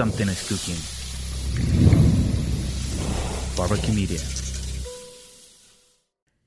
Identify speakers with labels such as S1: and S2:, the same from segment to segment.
S1: something is cooking. Barbecue Media.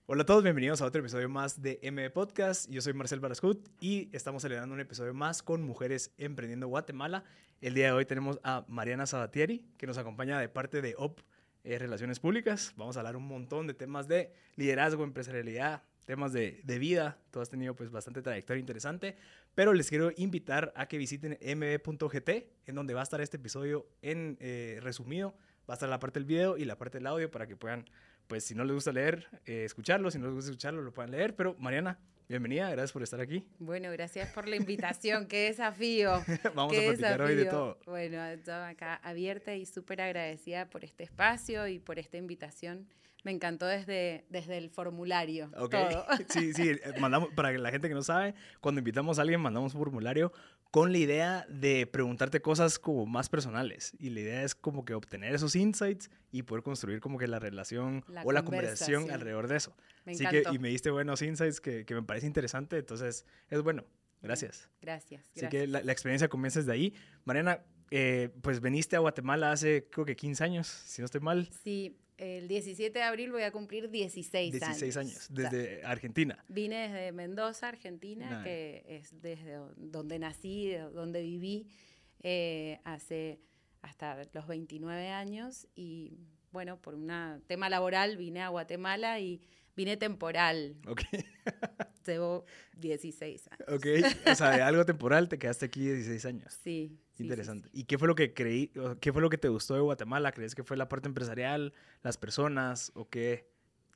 S2: Hola a todos, bienvenidos a otro episodio más de M Podcast. Yo soy Marcel Barascut y estamos celebrando un episodio más con Mujeres Emprendiendo Guatemala. El día de hoy tenemos a Mariana Sabatieri, que nos acompaña de parte de OP eh, Relaciones Públicas. Vamos a hablar un montón de temas de liderazgo, empresarialidad, temas de, de vida. Tú has tenido pues bastante trayectoria interesante, pero les quiero invitar a que visiten mb.gt, en donde va a estar este episodio en eh, resumido. Va a estar la parte del video y la parte del audio para que puedan, pues si no les gusta leer, eh, escucharlo, si no les gusta escucharlo, lo puedan leer. Pero Mariana, bienvenida, gracias por estar aquí.
S3: Bueno, gracias por la invitación, qué desafío.
S2: Vamos
S3: qué
S2: a platicar hoy de todo.
S3: Bueno, yo acá abierta y súper agradecida por este espacio y por esta invitación. Me encantó desde, desde el formulario.
S2: Ok.
S3: Todo.
S2: Sí, sí, eh, mandamos, para la gente que no sabe, cuando invitamos a alguien, mandamos un formulario con la idea de preguntarte cosas como más personales. Y la idea es como que obtener esos insights y poder construir como que la relación
S3: La
S2: o la conversación alrededor de eso.
S3: Me
S2: Así que,
S3: encantó.
S2: y me diste buenos insights que, que me parece interesante, entonces es bueno. Gracias.
S3: Gracias.
S2: Así
S3: gracias.
S2: que la, la experiencia comienza desde ahí. Mariana, eh, pues veniste a Guatemala hace creo que 15 años, si no estoy mal.
S3: Sí, el 17 de abril voy a cumplir 16,
S2: 16 años,
S3: O sea,
S2: desde Argentina.
S3: Vine desde Mendoza, Argentina, que es desde do- donde nací, de donde viví eh, hace hasta los 29 años y bueno, por un tema laboral vine a Guatemala y vine temporal,
S2: Ok.
S3: llevo 16 años.
S2: Ok, o sea, de algo temporal te quedaste aquí 16 años.
S3: Sí. Sí, sí,
S2: Interesante.
S3: sí.
S2: ¿Y qué fue lo que creí, qué fue lo que te gustó de Guatemala? ¿Crees que fue la parte empresarial, las personas o qué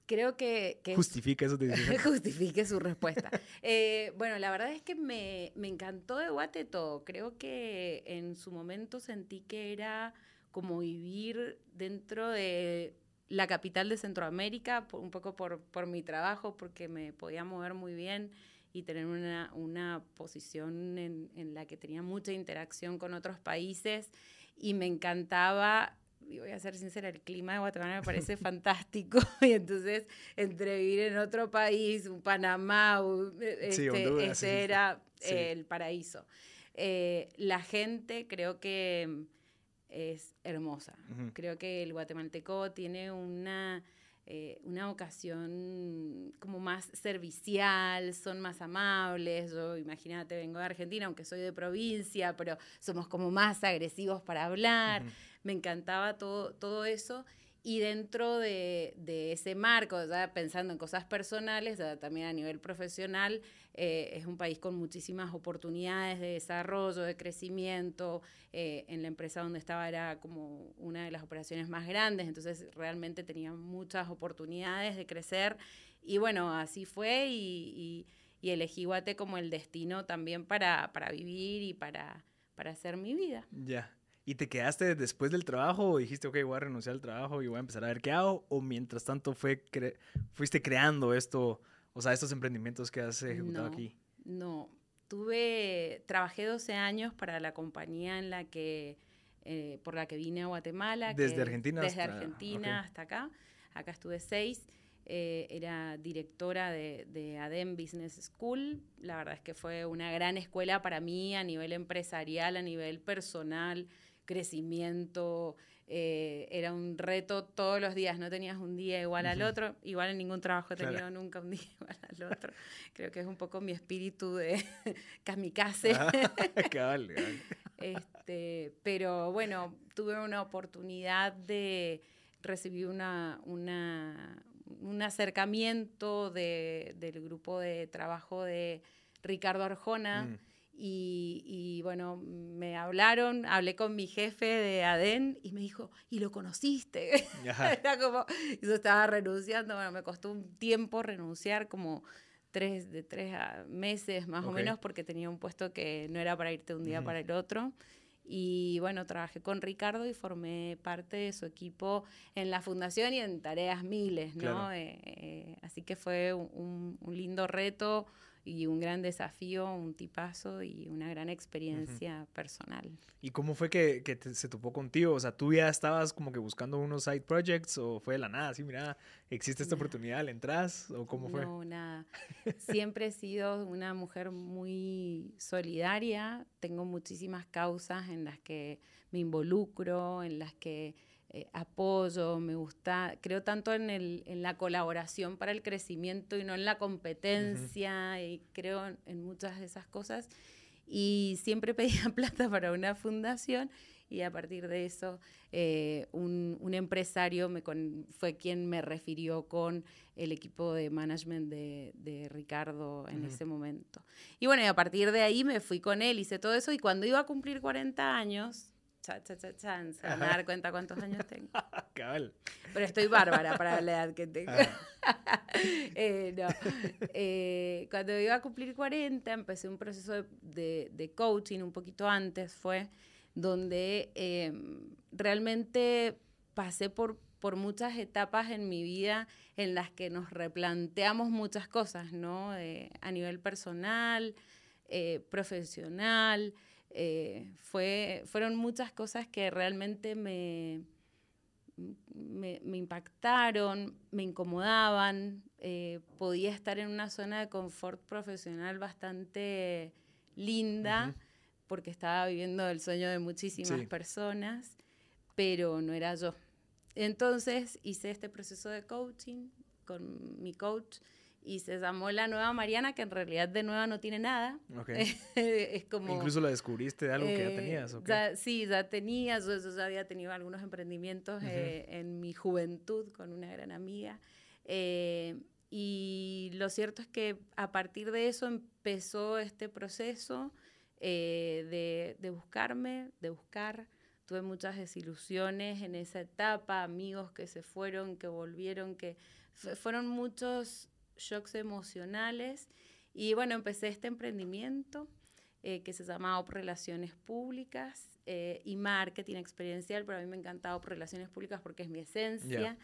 S3: Creo que, que
S2: justifica eso?
S3: justifique su respuesta. Eh, bueno, la verdad es que me, me encantó de Guate todo. Creo que en su momento sentí que era como vivir dentro de la capital de Centroamérica, un poco por, por mi trabajo, porque me podía mover muy bien y tener una, una posición en, en la que tenía mucha interacción con otros países y me encantaba, y voy a ser sincera, el clima de Guatemala me parece fantástico y entonces entre vivir en otro país, un Panamá, un-
S2: Sí,
S3: este,
S2: Honduras, sí,
S3: era
S2: Sí.
S3: el paraíso. Eh, la gente creo que es hermosa. Creo que el guatemalteco tiene una, eh, una vocación como más servicial, son más amables. Yo, imagínate, vengo de Argentina, aunque soy de provincia, pero somos como más agresivos para hablar. Me encantaba todo, todo eso. Y dentro de, de ese marco, ya pensando en cosas personales, ya también a nivel profesional, eh, es un país con muchísimas oportunidades de desarrollo, de crecimiento. Eh, en la empresa donde estaba era como una de las operaciones más grandes, entonces realmente tenía muchas oportunidades de crecer. Y bueno, así fue y, elegí Guate como el destino también para, para vivir y para, para hacer mi vida.
S2: Ya. ¿Y te quedaste después del trabajo o dijiste, ok, voy a renunciar al trabajo y voy a empezar a ver qué hago? ¿O mientras tanto fue fuiste creando esto, o sea, estos emprendimientos que has ejecutado
S3: No.
S2: aquí?
S3: No, tuve, trabajé 12 años para la compañía en la que, eh, por la que vine a Guatemala.
S2: Desde
S3: es-
S2: Argentina
S3: Desde
S2: hasta-
S3: Argentina hasta acá. Acá estuve seis. eh, era directora de, de ADEM Business School. La verdad es que fue una gran escuela para mí a nivel empresarial, a nivel personal, crecimiento. Eh, era un reto todos los días, no tenías un día igual al otro. Igual en ningún trabajo he
S2: Claro.
S3: tenido nunca un día igual al otro. Creo que es un poco mi espíritu de kamikaze.
S2: Ah, cabal, cabal.
S3: Este, pero bueno, tuve una oportunidad de recibir una, una- un acercamiento de- del grupo de trabajo de Ricardo Arjona.
S2: Mm.
S3: Y, y, bueno, me hablaron, hablé con mi jefe de ADEN y me dijo, ¿y lo conociste? Era como, yo estaba renunciando, bueno, me costó un tiempo renunciar, como tres, de tres a meses más o menos, porque tenía un puesto que no era para irte un día para el otro. Y bueno, trabajé con Ricardo y formé parte de su equipo en la fundación y en tareas miles, ¿no?
S2: Claro.
S3: Eh, eh, así que fue un, un lindo reto y un gran desafío, un tipazo y una gran experiencia personal.
S2: ¿Y cómo fue que, que se topó contigo? O sea, ¿tú ya estabas como que buscando unos side projects o fue de la nada? Así, mira, ¿existe esta oportunidad? ¿Le entras? ¿O cómo fue?
S3: No, nada. Siempre he sido una mujer muy solidaria. Tengo muchísimas causas en las que me involucro, en las que eh, apoyo, me gusta, creo tanto en, el, en la colaboración para el crecimiento y no en la competencia, y creo en muchas de esas cosas. Y siempre pedía plata para una fundación y a partir de eso eh, un, un, empresario me fue quien me refirió con el equipo de management de, de Ricardo en ese momento. Y bueno, y a partir de ahí me fui con él, hice todo eso y cuando iba a cumplir 40 años, cha, cha, cha, chan, se van a dar cuenta cuántos años tengo.
S2: Cabal.
S3: Pero estoy bárbara para la edad que tengo. eh, no. eh, cuando iba a cumplir 40, empecé un proceso de, de, de coaching un poquito antes, fue donde eh, realmente pasé por, por muchas etapas en mi vida en las que nos replanteamos muchas cosas, ¿no? Eh, a nivel personal, eh, profesional, eh, fue, fueron muchas cosas que realmente me, me, me impactaron, me incomodaban, eh, podía estar en una zona de confort profesional bastante linda, uh -huh. porque estaba viviendo el sueño de muchísimas sí. personas, pero no era yo. Entonces hice este proceso de coaching con mi coach y se llamó La Nueva Mariana, que en realidad de nueva no tiene nada.
S2: Okay.
S3: es como...
S2: Incluso la descubriste de algo eh, que ya tenías, ¿okay?
S3: ya, sí, ya tenía, yo, yo, ya había tenido algunos emprendimientos uh -huh. eh, en mi juventud con una gran amiga. Eh, y lo cierto es que a partir de eso empezó este proceso eh, de, de buscarme, de buscar tuve muchas desilusiones en esa etapa, amigos que se fueron, que volvieron, que fueron muchos shocks emocionales. Y bueno, empecé este emprendimiento eh, que se llama OP Relaciones Públicas eh, y Marketing Experiencial, pero a mí me encanta OP Relaciones Públicas porque es mi esencia. Yeah.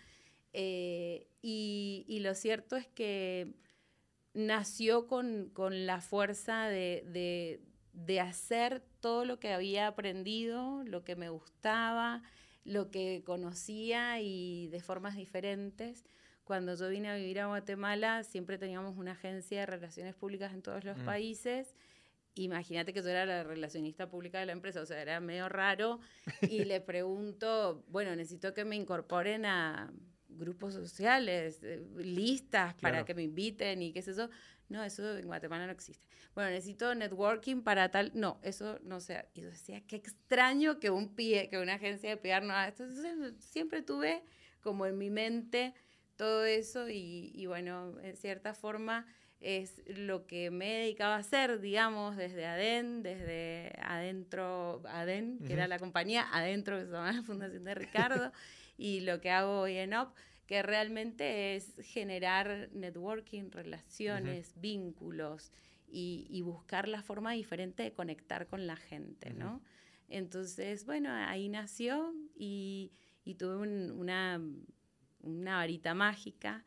S3: Eh, y, y, lo cierto es que nació con, con la fuerza de, de, de hacer todo lo que había aprendido, lo que me gustaba, lo que conocía y de formas diferentes. Cuando yo vine a vivir a Guatemala, siempre teníamos una agencia de relaciones públicas en todos los mm. países. Imagínate que yo era la relacionista pública de la empresa, o sea, era medio raro. Y le pregunto, bueno, necesito que me incorporen a grupos sociales, eh, listas para claro. que me inviten y qué es eso. No, eso en Guatemala no existe. Bueno, necesito networking para tal. No, eso no sé. Y yo decía, qué extraño que un pie, que una agencia de PR no haga esto. Entonces, siempre tuve como en mi mente todo eso y, y, bueno, en cierta forma es lo que me he dedicado a hacer, digamos, desde ADEN, desde adentro, ADEN, que uh -huh. era la compañía, adentro, que se llama la Fundación de Ricardo, y lo que hago hoy en OP, que realmente es generar networking, relaciones, uh -huh. vínculos y, y, buscar la forma diferente de conectar con la gente, uh -huh. ¿no? Entonces, bueno, ahí nació y, y tuve un, una, una varita mágica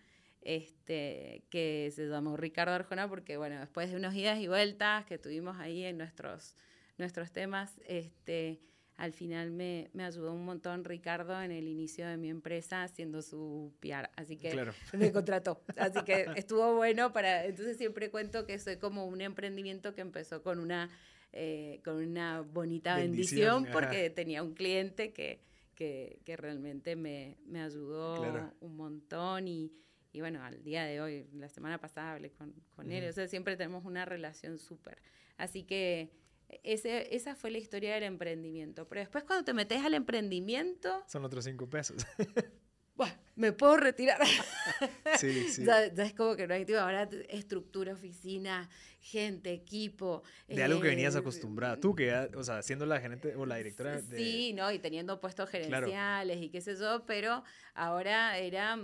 S3: este, que se llamó Ricardo Arjona porque, bueno, después de unos idas y vueltas que tuvimos ahí en nuestros, nuestros temas, este, al final me, me, ayudó un montón Ricardo en el inicio de mi empresa haciendo su PR, así que claro. me contrató, así que estuvo bueno para, entonces siempre cuento que soy como un emprendimiento que empezó con una, eh, con una bonita bendición, bendición porque tenía un cliente que, que, que realmente me, me ayudó claro. un montón y, y bueno, al día de hoy, la semana pasada hablé con, con uh -huh. él, o sea, siempre tenemos una relación súper, así que ese, esa fue la historia del emprendimiento. Pero después cuando te metes al emprendimiento...
S2: Son otros cinco pesos.
S3: me puedo retirar.
S2: sí, sí.
S3: Ya, ya, es como que no hay tipo, ahora estructura, oficina, gente, equipo.
S2: De eh, algo que venías acostumbrada. Tú que, ya, o sea, siendo la gerente o la directora de...
S3: Sí, ¿no? Y teniendo puestos gerenciales claro. y qué sé yo, pero ahora era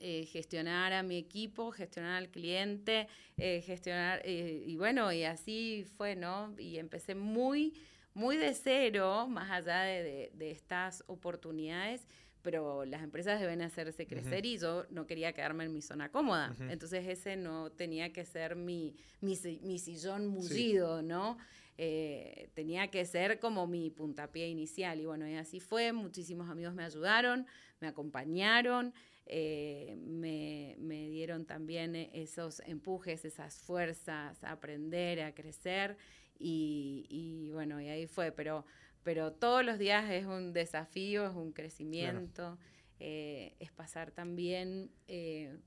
S3: eh, gestionar a mi equipo, gestionar al cliente, eh, gestionar, eh, y bueno, y así fue, ¿no? Y empecé muy, muy de cero, más allá de, de, de estas oportunidades, pero las empresas deben hacerse crecer y yo no quería quedarme en mi zona cómoda. Entonces ese no tenía que ser mi, mi, mi sillón mullido, ¿no? Eh, tenía que ser como mi puntapié inicial. Y bueno, y así fue. Muchísimos amigos me ayudaron, me acompañaron, eh, me, me dieron también esos empujes, esas fuerzas a aprender, a crecer. Y, y bueno, y ahí fue. Pero, pero todos los días es un desafío, es un crecimiento. eh, es pasar también eh,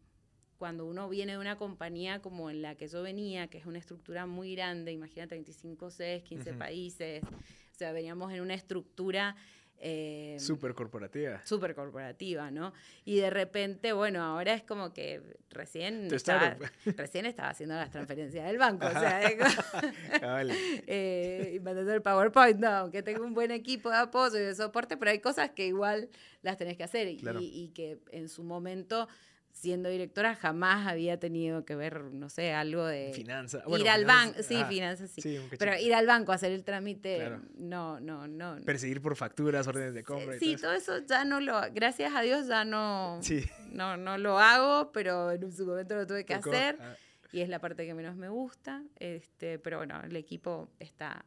S3: cuando uno viene de una compañía como en la que yo venía, que es una estructura muy grande, imagínate 25 sedes, 15
S2: Ujú.
S3: países, o sea, veníamos en una estructura eh,
S2: Súper corporativa.
S3: súper corporativa, ¿no? Y de repente, bueno, ahora es como que recién estaba, recién estaba haciendo las transferencias del banco, o sea, es como- eh, y mandando el PowerPoint, no, aunque tengo un buen equipo de apoyo y de soporte, pero hay cosas que igual las tenés que hacer y que en su momento, siendo directora, jamás había tenido que ver, no sé, algo de
S2: Finanza.
S3: ir al banco, sí,
S2: ajá.
S3: finanzas, sí.
S2: Sí.
S3: Pero ir al banco a hacer el trámite,
S2: Claro.
S3: no, no, no.
S2: Perseguir por facturas, órdenes de compra. y
S3: Sí,
S2: todo eso.
S3: todo eso ya no lo, gracias a Dios ya no,
S2: Sí.
S3: no, no lo hago, pero en su momento lo tuve que
S2: Tocó,
S3: hacer
S2: ah,
S3: y es la parte que menos me gusta, este, pero bueno, el equipo está,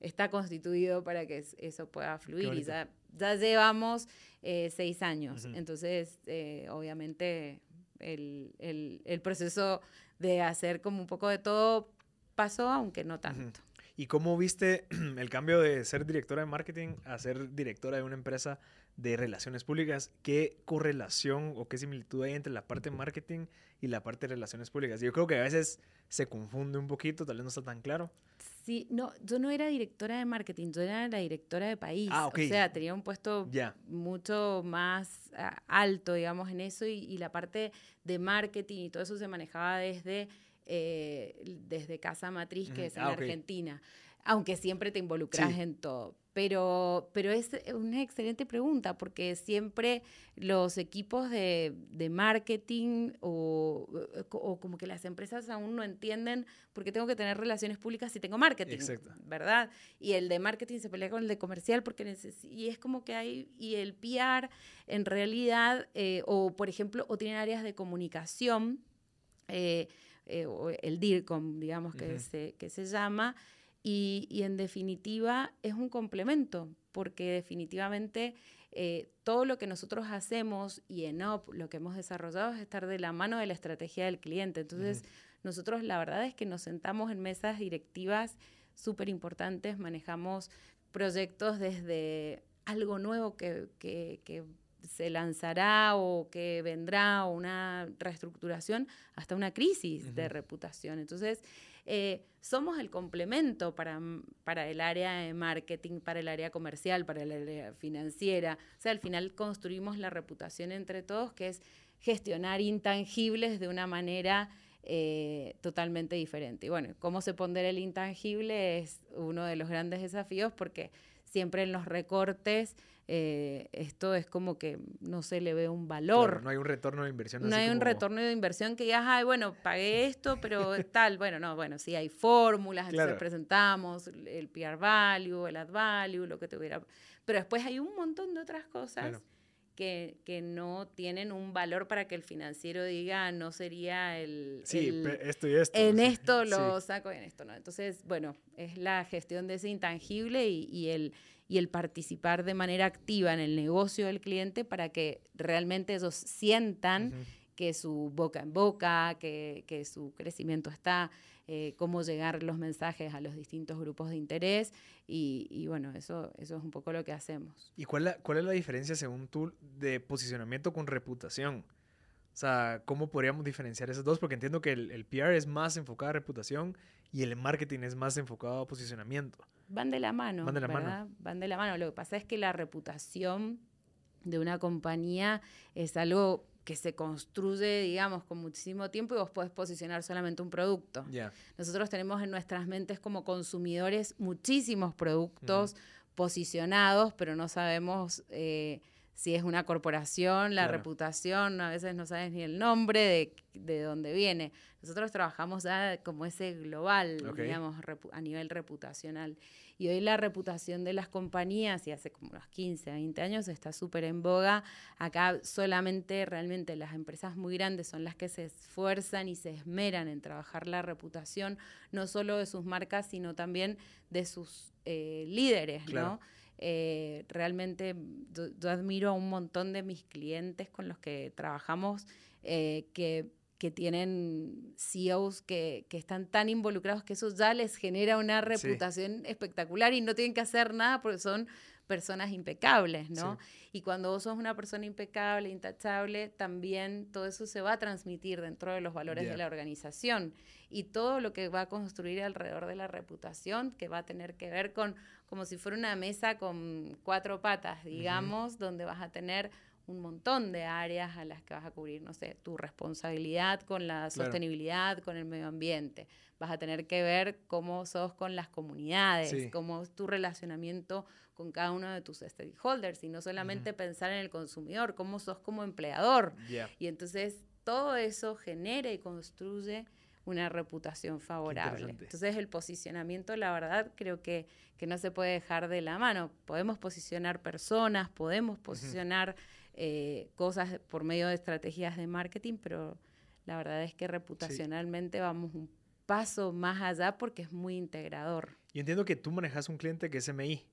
S3: está constituido para que es- eso pueda fluir y ya, ya llevamos eh, seis años, entonces eh, obviamente el, el- el proceso de hacer como un poco de todo pasó, aunque no tanto.
S2: ¿Y cómo viste el cambio de ser directora de marketing a ser directora de una empresa de relaciones públicas? ¿Qué correlación o qué similitud hay entre la parte de marketing y la parte de relaciones públicas? Yo creo que a veces se confunde un poquito, tal vez no está tan claro.
S3: Sí, no, yo no era directora de marketing, yo era la directora de país.
S2: Ah.
S3: O sea, tenía un puesto mucho más alto, digamos, en eso y, y la parte de marketing y todo eso se manejaba desde, eh, desde Casa Matriz, que es en
S2: Ah.
S3: Argentina, aunque siempre te involucras
S2: Sí.
S3: en todo. Pero, pero es una excelente pregunta porque siempre los equipos de, de marketing o, o como que las empresas aún no entienden por qué tengo que tener relaciones públicas si tengo marketing,
S2: Exacto.
S3: ¿verdad? Y el de marketing se pelea con el de comercial porque neces- y es como que hay, y el PR en realidad, eh, o por ejemplo, o tienen áreas de comunicación, eh, eh, o el DIRCOM, digamos que, se, que se llama, y, y en definitiva es un complemento, porque definitivamente eh, todo lo que nosotros hacemos y en OP lo que hemos desarrollado es estar de la mano de la estrategia del cliente. Entonces, nosotros la verdad es que nos sentamos en mesas directivas súper importantes, manejamos proyectos desde algo nuevo que, que- que se lanzará o que vendrá o una reestructuración hasta una crisis de reputación. Entonces, eh, somos el complemento para, para el área de marketing, para el área comercial, para el área financiera. O sea, al final construimos la reputación entre todos, que es gestionar intangibles de una manera eh, totalmente diferente. Y bueno, cómo se pondera el intangible es uno de los grandes desafíos porque siempre en los recortes eh, esto es como que no se le ve un valor.
S2: Claro, no hay un retorno de inversión.
S3: No hay un
S2: como-
S3: retorno de inversión que digas, ay, bueno, pagué esto, pero tal. Bueno, no, bueno, sí hay fórmulas, entonces
S2: Claro.
S3: presentamos el PR value, el add value, lo que tuviera. Pero después hay un montón de otras cosas
S2: Claro.
S3: que, que no tienen un valor para que el financiero diga, no sería el...
S2: Sí,
S3: el-
S2: esto y esto.
S3: en
S2: sí,
S3: esto
S2: sí.
S3: lo saco, en esto no. Entonces, bueno, es la gestión de ese intangible y, y el, y el participar de manera activa en el negocio del cliente para que realmente ellos sientan que su boca en boca, que, que su crecimiento está, eh, cómo llegar los mensajes a los distintos grupos de interés y, y bueno, eso, eso es un poco lo que hacemos.
S2: ¿Y cuál, la- cuál es la diferencia, según tú, de posicionamiento con reputación? O sea, ¿cómo podríamos diferenciar esos dos? Porque entiendo que el, el PR es más enfocado a reputación y el marketing es más enfocado a posicionamiento.
S3: Van de la mano,
S2: Van de la mano.
S3: ¿verdad? Van de la mano. Lo que pasa es que la reputación de una compañía es algo que se construye, digamos, con muchísimo tiempo y vos podés posicionar solamente un producto.
S2: Ya.
S3: Nosotros tenemos en nuestras mentes como consumidores muchísimos productos posicionados, pero no sabemos eh, si es una corporación, la
S2: Claro.
S3: reputación, a veces no sabes ni el nombre de, de dónde viene. Nosotros trabajamos ya como ese global,
S2: Ok.
S3: digamos, a nivel reputacional. Y hoy la reputación de las compañías, y hace como unos 15, 20 años, está súper en boga. Acá solamente realmente las empresas muy grandes son las que se esfuerzan y se esmeran en trabajar la reputación, no solo de sus marcas, sino también de sus eh, líderes, ¿no? Eh, realmente yo, admiro a un montón de mis clientes con los que trabajamos eh, que, que, tienen CEOs que, que, están tan involucrados que eso ya les genera una reputación espectacular y no tienen que hacer nada porque son personas impecables, ¿no? Y cuando vos sos una persona impecable, intachable, también todo eso se va a transmitir dentro de los valores de la organización. Y todo lo que va a construir alrededor de la reputación, que va a tener que ver con como si fuera una mesa con cuatro patas, digamos, donde vas a tener un montón de áreas a las que vas a cubrir, no sé, tu responsabilidad con la sostenibilidad, con el medio ambiente. Vas a tener que ver cómo sos con las comunidades, cómo es tu relacionamiento con cada uno de tus stakeholders y no solamente pensar en el consumidor, cómo sos como empleador. Y entonces todo eso genera y construye una reputación favorable. Entonces el posicionamiento, la verdad, creo que, que, no se puede dejar de la mano. Podemos posicionar personas, podemos posicionar eh, cosas por medio de estrategias de marketing, pero la verdad es que reputacionalmente vamos un paso más allá porque es muy integrador.
S2: Y entiendo que tú manejas un cliente que es MI.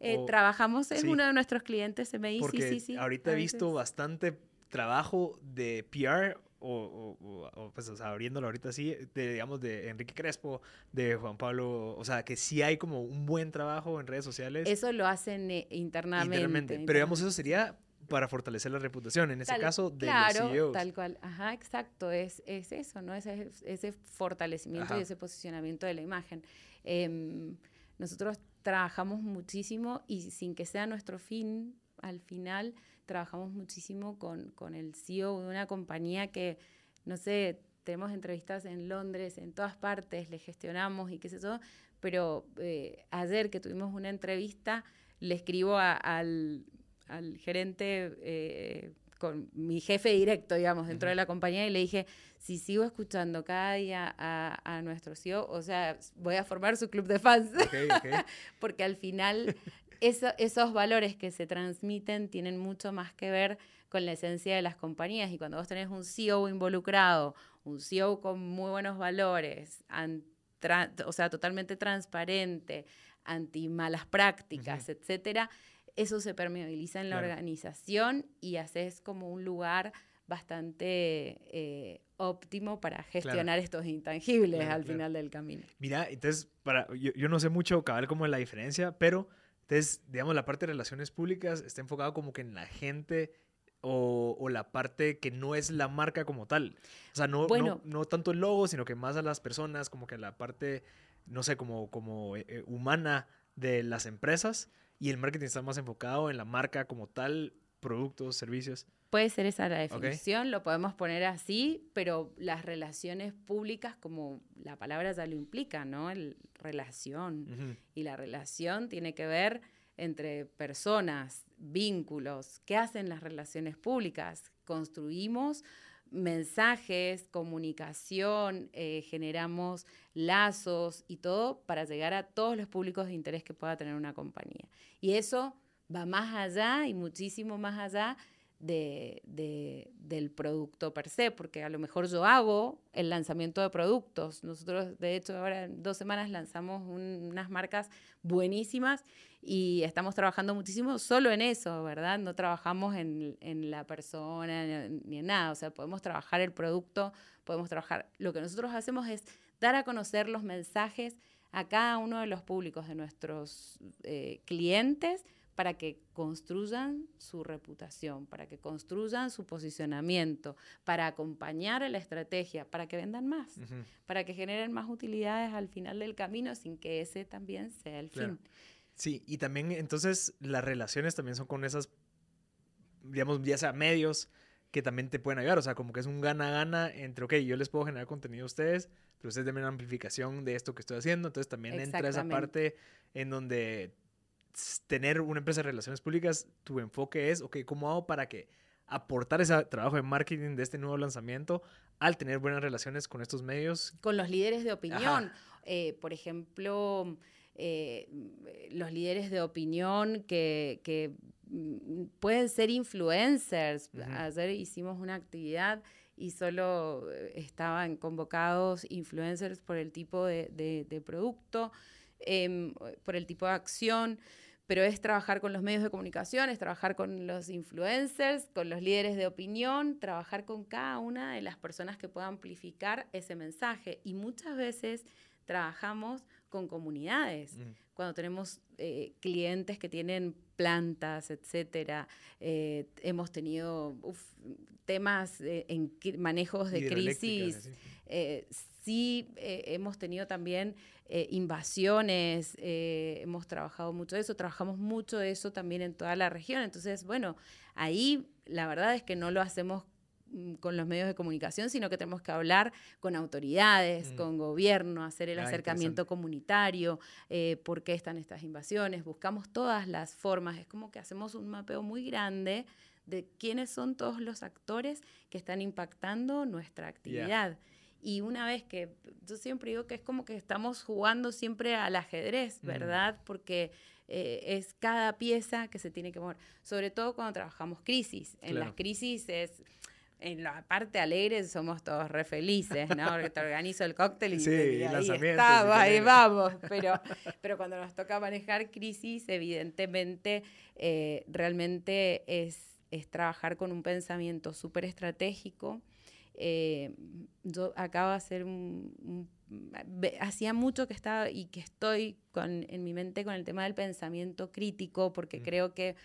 S3: Eh, trabajamos en uno de nuestros clientes MI,
S2: sí,
S3: sí, sí.
S2: Ahorita he visto bastante trabajo de PR o, o, pues, o sea, abriéndolo ahorita así, de, digamos, de Enrique Crespo, de Juan Pablo, o sea, que sí hay como un buen trabajo en redes sociales.
S3: Eso lo hacen eh, internamente, internamente.
S2: Pero digamos, eso sería para fortalecer la reputación, en ese caso de
S3: claro,
S2: los CEOs.
S3: tal cual, ajá, exacto, es, es eso, ¿no? Ese, ese fortalecimiento y ese posicionamiento de la imagen. Em, nosotros trabajamos muchísimo y sin que sea nuestro fin, al final trabajamos muchísimo con, con el CEO de una compañía que, no sé, tenemos entrevistas en Londres, en todas partes, le gestionamos y qué sé yo, pero eh, ayer que tuvimos una entrevista, le escribo al, al, gerente, eh, con mi jefe directo, digamos, dentro de la compañía y le dije, si sigo escuchando cada día a, a nuestro CEO, o sea, voy a formar su club de fans. Porque al final esos valores que se transmiten tienen mucho más que ver con la esencia de las compañías. Y cuando vos tenés un CEO involucrado, un CEO con muy buenos valores, o sea, totalmente transparente, anti malas prácticas, etcétera, eso se permeabiliza en la organización y haces como un lugar bastante eh, óptimo para gestionar estos intangibles al final del camino.
S2: Mira, entonces, para, yo, yo, no sé mucho cabal como la diferencia, pero entonces, digamos, la parte de relaciones públicas está enfocada como que en la gente o, o, la parte que no es la marca como tal. O sea, no, no, no, tanto el logo, sino que más a las personas, como que la parte, no sé, como, como eh, eh, humana de las empresas. Y el marketing está más enfocado en la marca como tal, productos, servicios.
S3: Puede ser esa la definición, lo podemos poner así, pero las relaciones públicas, como la palabra ya lo implica, ¿no? El, relación. Y la relación tiene que ver entre personas, vínculos. ¿Qué hacen las relaciones públicas? Construimos mensajes, comunicación, eh, generamos lazos y todo para llegar a todos los públicos de interés que pueda tener una compañía. Y eso va más allá y muchísimo más allá de, del producto per se, porque a lo mejor yo hago el lanzamiento de productos. Nosotros, de hecho, ahora en dos semanas lanzamos unas marcas buenísimas y estamos trabajando muchísimo solo en eso, ¿verdad? No trabajamos en, en la persona ni en nada, o sea, podemos trabajar el producto, podemos trabajar. Lo que nosotros hacemos es dar a conocer los mensajes a cada uno de los públicos de nuestros eh, clientes para que construyan su reputación, para que construyan su posicionamiento, para acompañar a la estrategia, para que vendan más, para que generen más utilidades al final del camino sin que ese también sea el fin.
S2: Sí, y también entonces las relaciones también son con esas, digamos, ya sea medios que también te pueden ayudar, o sea, como que es un gana-gana entre, ok, yo les puedo generar contenido a ustedes, pero ustedes también amplificación de esto que estoy haciendo, entonces también entra esa parte en donde tener una empresa de relaciones públicas, tu enfoque es, ok, ¿cómo hago para que aportar ese trabajo de marketing de este nuevo lanzamiento al tener buenas relaciones con estos medios?
S3: Con los líderes de opinión. Eh, por ejemplo, eh, los líderes de opinión que, que mm, pueden ser influencers. Ayer hicimos una actividad y solo eh, estaban convocados influencers por el tipo de, producto, em, por el tipo de acción pero es trabajar con los medios de comunicación, es trabajar con los influencers, con los líderes de opinión, trabajar con cada una de las personas que pueda amplificar ese mensaje. Y muchas veces trabajamos con comunidades. Cuando tenemos eh, clientes que tienen plantas, etcétera, eh, hemos tenido temas en manejos de crisis. sí, eh, hemos tenido también invasiones, hemos trabajado mucho de eso, trabajamos mucho de eso también en toda la región. Entonces, bueno, ahí la verdad es que no lo hacemos con los medios de comunicación, sino que tenemos que hablar con autoridades, mm. con gobierno, hacer el ah, acercamiento comunitario, eh, por qué están estas invasiones, buscamos todas las formas, es como que hacemos un mapeo muy grande de quiénes son todos los actores que están impactando nuestra actividad. Y una vez que, yo siempre digo que es como que estamos jugando siempre al ajedrez, mm. ¿verdad? Porque eh, es cada pieza que se tiene que mover, sobre todo cuando trabajamos crisis. En las crisis es en la parte alegre somos todos re felices, ¿no? Porque te organizo el cóctel y, ahí estamos, ahí vamos. Pero, pero cuando nos toca manejar crisis, evidentemente, eh, realmente es, es trabajar con un pensamiento súper estratégico. Eh, yo acabo de hacer un, hacía mucho que estaba y que estoy con, en mi mente con el tema del pensamiento crítico, porque mm. creo que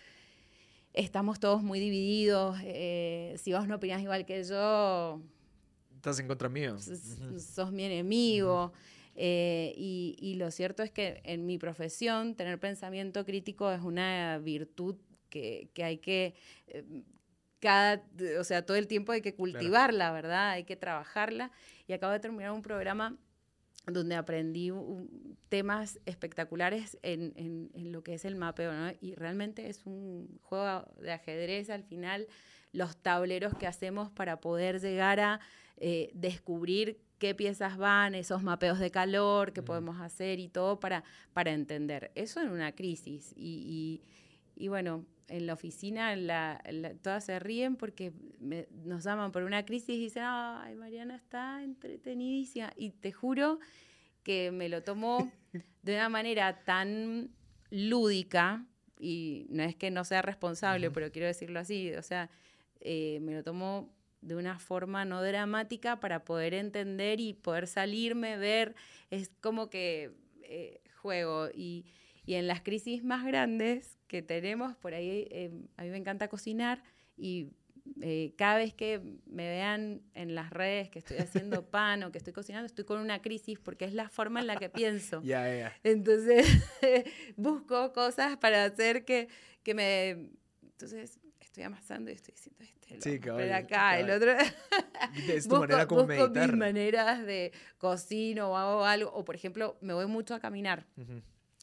S3: estamos todos muy divididos. Eh, si vos no opinás igual que yo...
S2: Estás en contra mío.
S3: Sos, mi enemigo. Eh, y, lo cierto es que en mi profesión tener pensamiento crítico es una virtud que, hay que... Eh, cada, o sea, todo el tiempo hay que cultivarla, ¿verdad? Hay que trabajarla. Y acabo de terminar un programa donde aprendí temas espectaculares en, lo que es el mapeo, ¿no? Y realmente es un juego de ajedrez al final, los tableros que hacemos para poder llegar a eh, descubrir qué piezas van, esos mapeos de calor que podemos hacer y todo para, para entender. Eso en una crisis. y, y bueno, en la oficina la, todas se ríen porque nos llaman por una crisis y dicen, ay, Mariana está entretenidísima. Y te juro que me lo tomó de una manera tan lúdica, y no es que no sea responsable, pero quiero decirlo así, o sea, eh, me lo tomó de una forma no dramática para poder entender y poder salirme, ver, es como que eh, juego. Y, y en las crisis más grandes que tenemos, por ahí eh, a mí me encanta cocinar y eh, cada vez que me vean en las redes que estoy haciendo pan o que estoy cocinando, estoy con una crisis porque es la forma en la que pienso. Entonces, busco cosas para hacer que, que me... Entonces, estoy amasando y estoy diciendo este, sí, cabrón, acá, el otro. es tu manera como busco mis maneras de cocino o hago algo. O, por ejemplo, me voy mucho a caminar.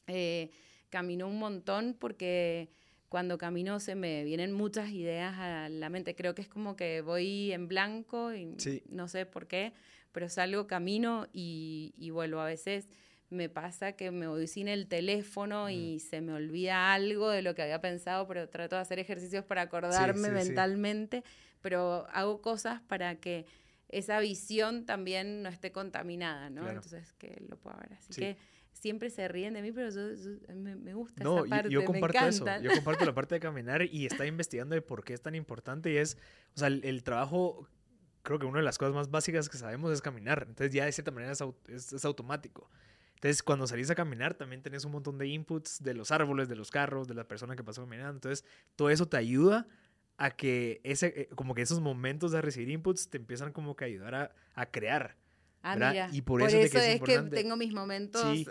S3: Eh, camino un montón porque cuando camino se me vienen muchas ideas a la mente. Creo que es como que voy en blanco y no sé por qué, pero salgo, camino y, y, vuelvo. A veces me pasa que me voy sin el teléfono y se me olvida algo de lo que había pensado, pero trato de hacer ejercicios para acordarme mentalmente, pero hago cosas para que esa visión también no esté contaminada, ¿no? Entonces, que lo pueda ver. Así que siempre se ríen de mí, pero me, gusta esa parte,
S2: yo, yo comparto eso. Yo comparto la parte de caminar y está investigando de por qué es tan importante y es, o sea, el, trabajo, creo que una de las cosas más básicas que sabemos es caminar. Entonces ya de cierta manera es, es, automático. Entonces, cuando salís a caminar, también tenés un montón de inputs de los árboles, de los carros, de la persona que pasó caminando. Entonces, todo eso te ayuda a que ese, eh, como que esos momentos de recibir inputs te empiezan como que a ayudar a, a crear.
S3: Ah, mira. Y por, eso, es, que, tengo mis momentos. Sí.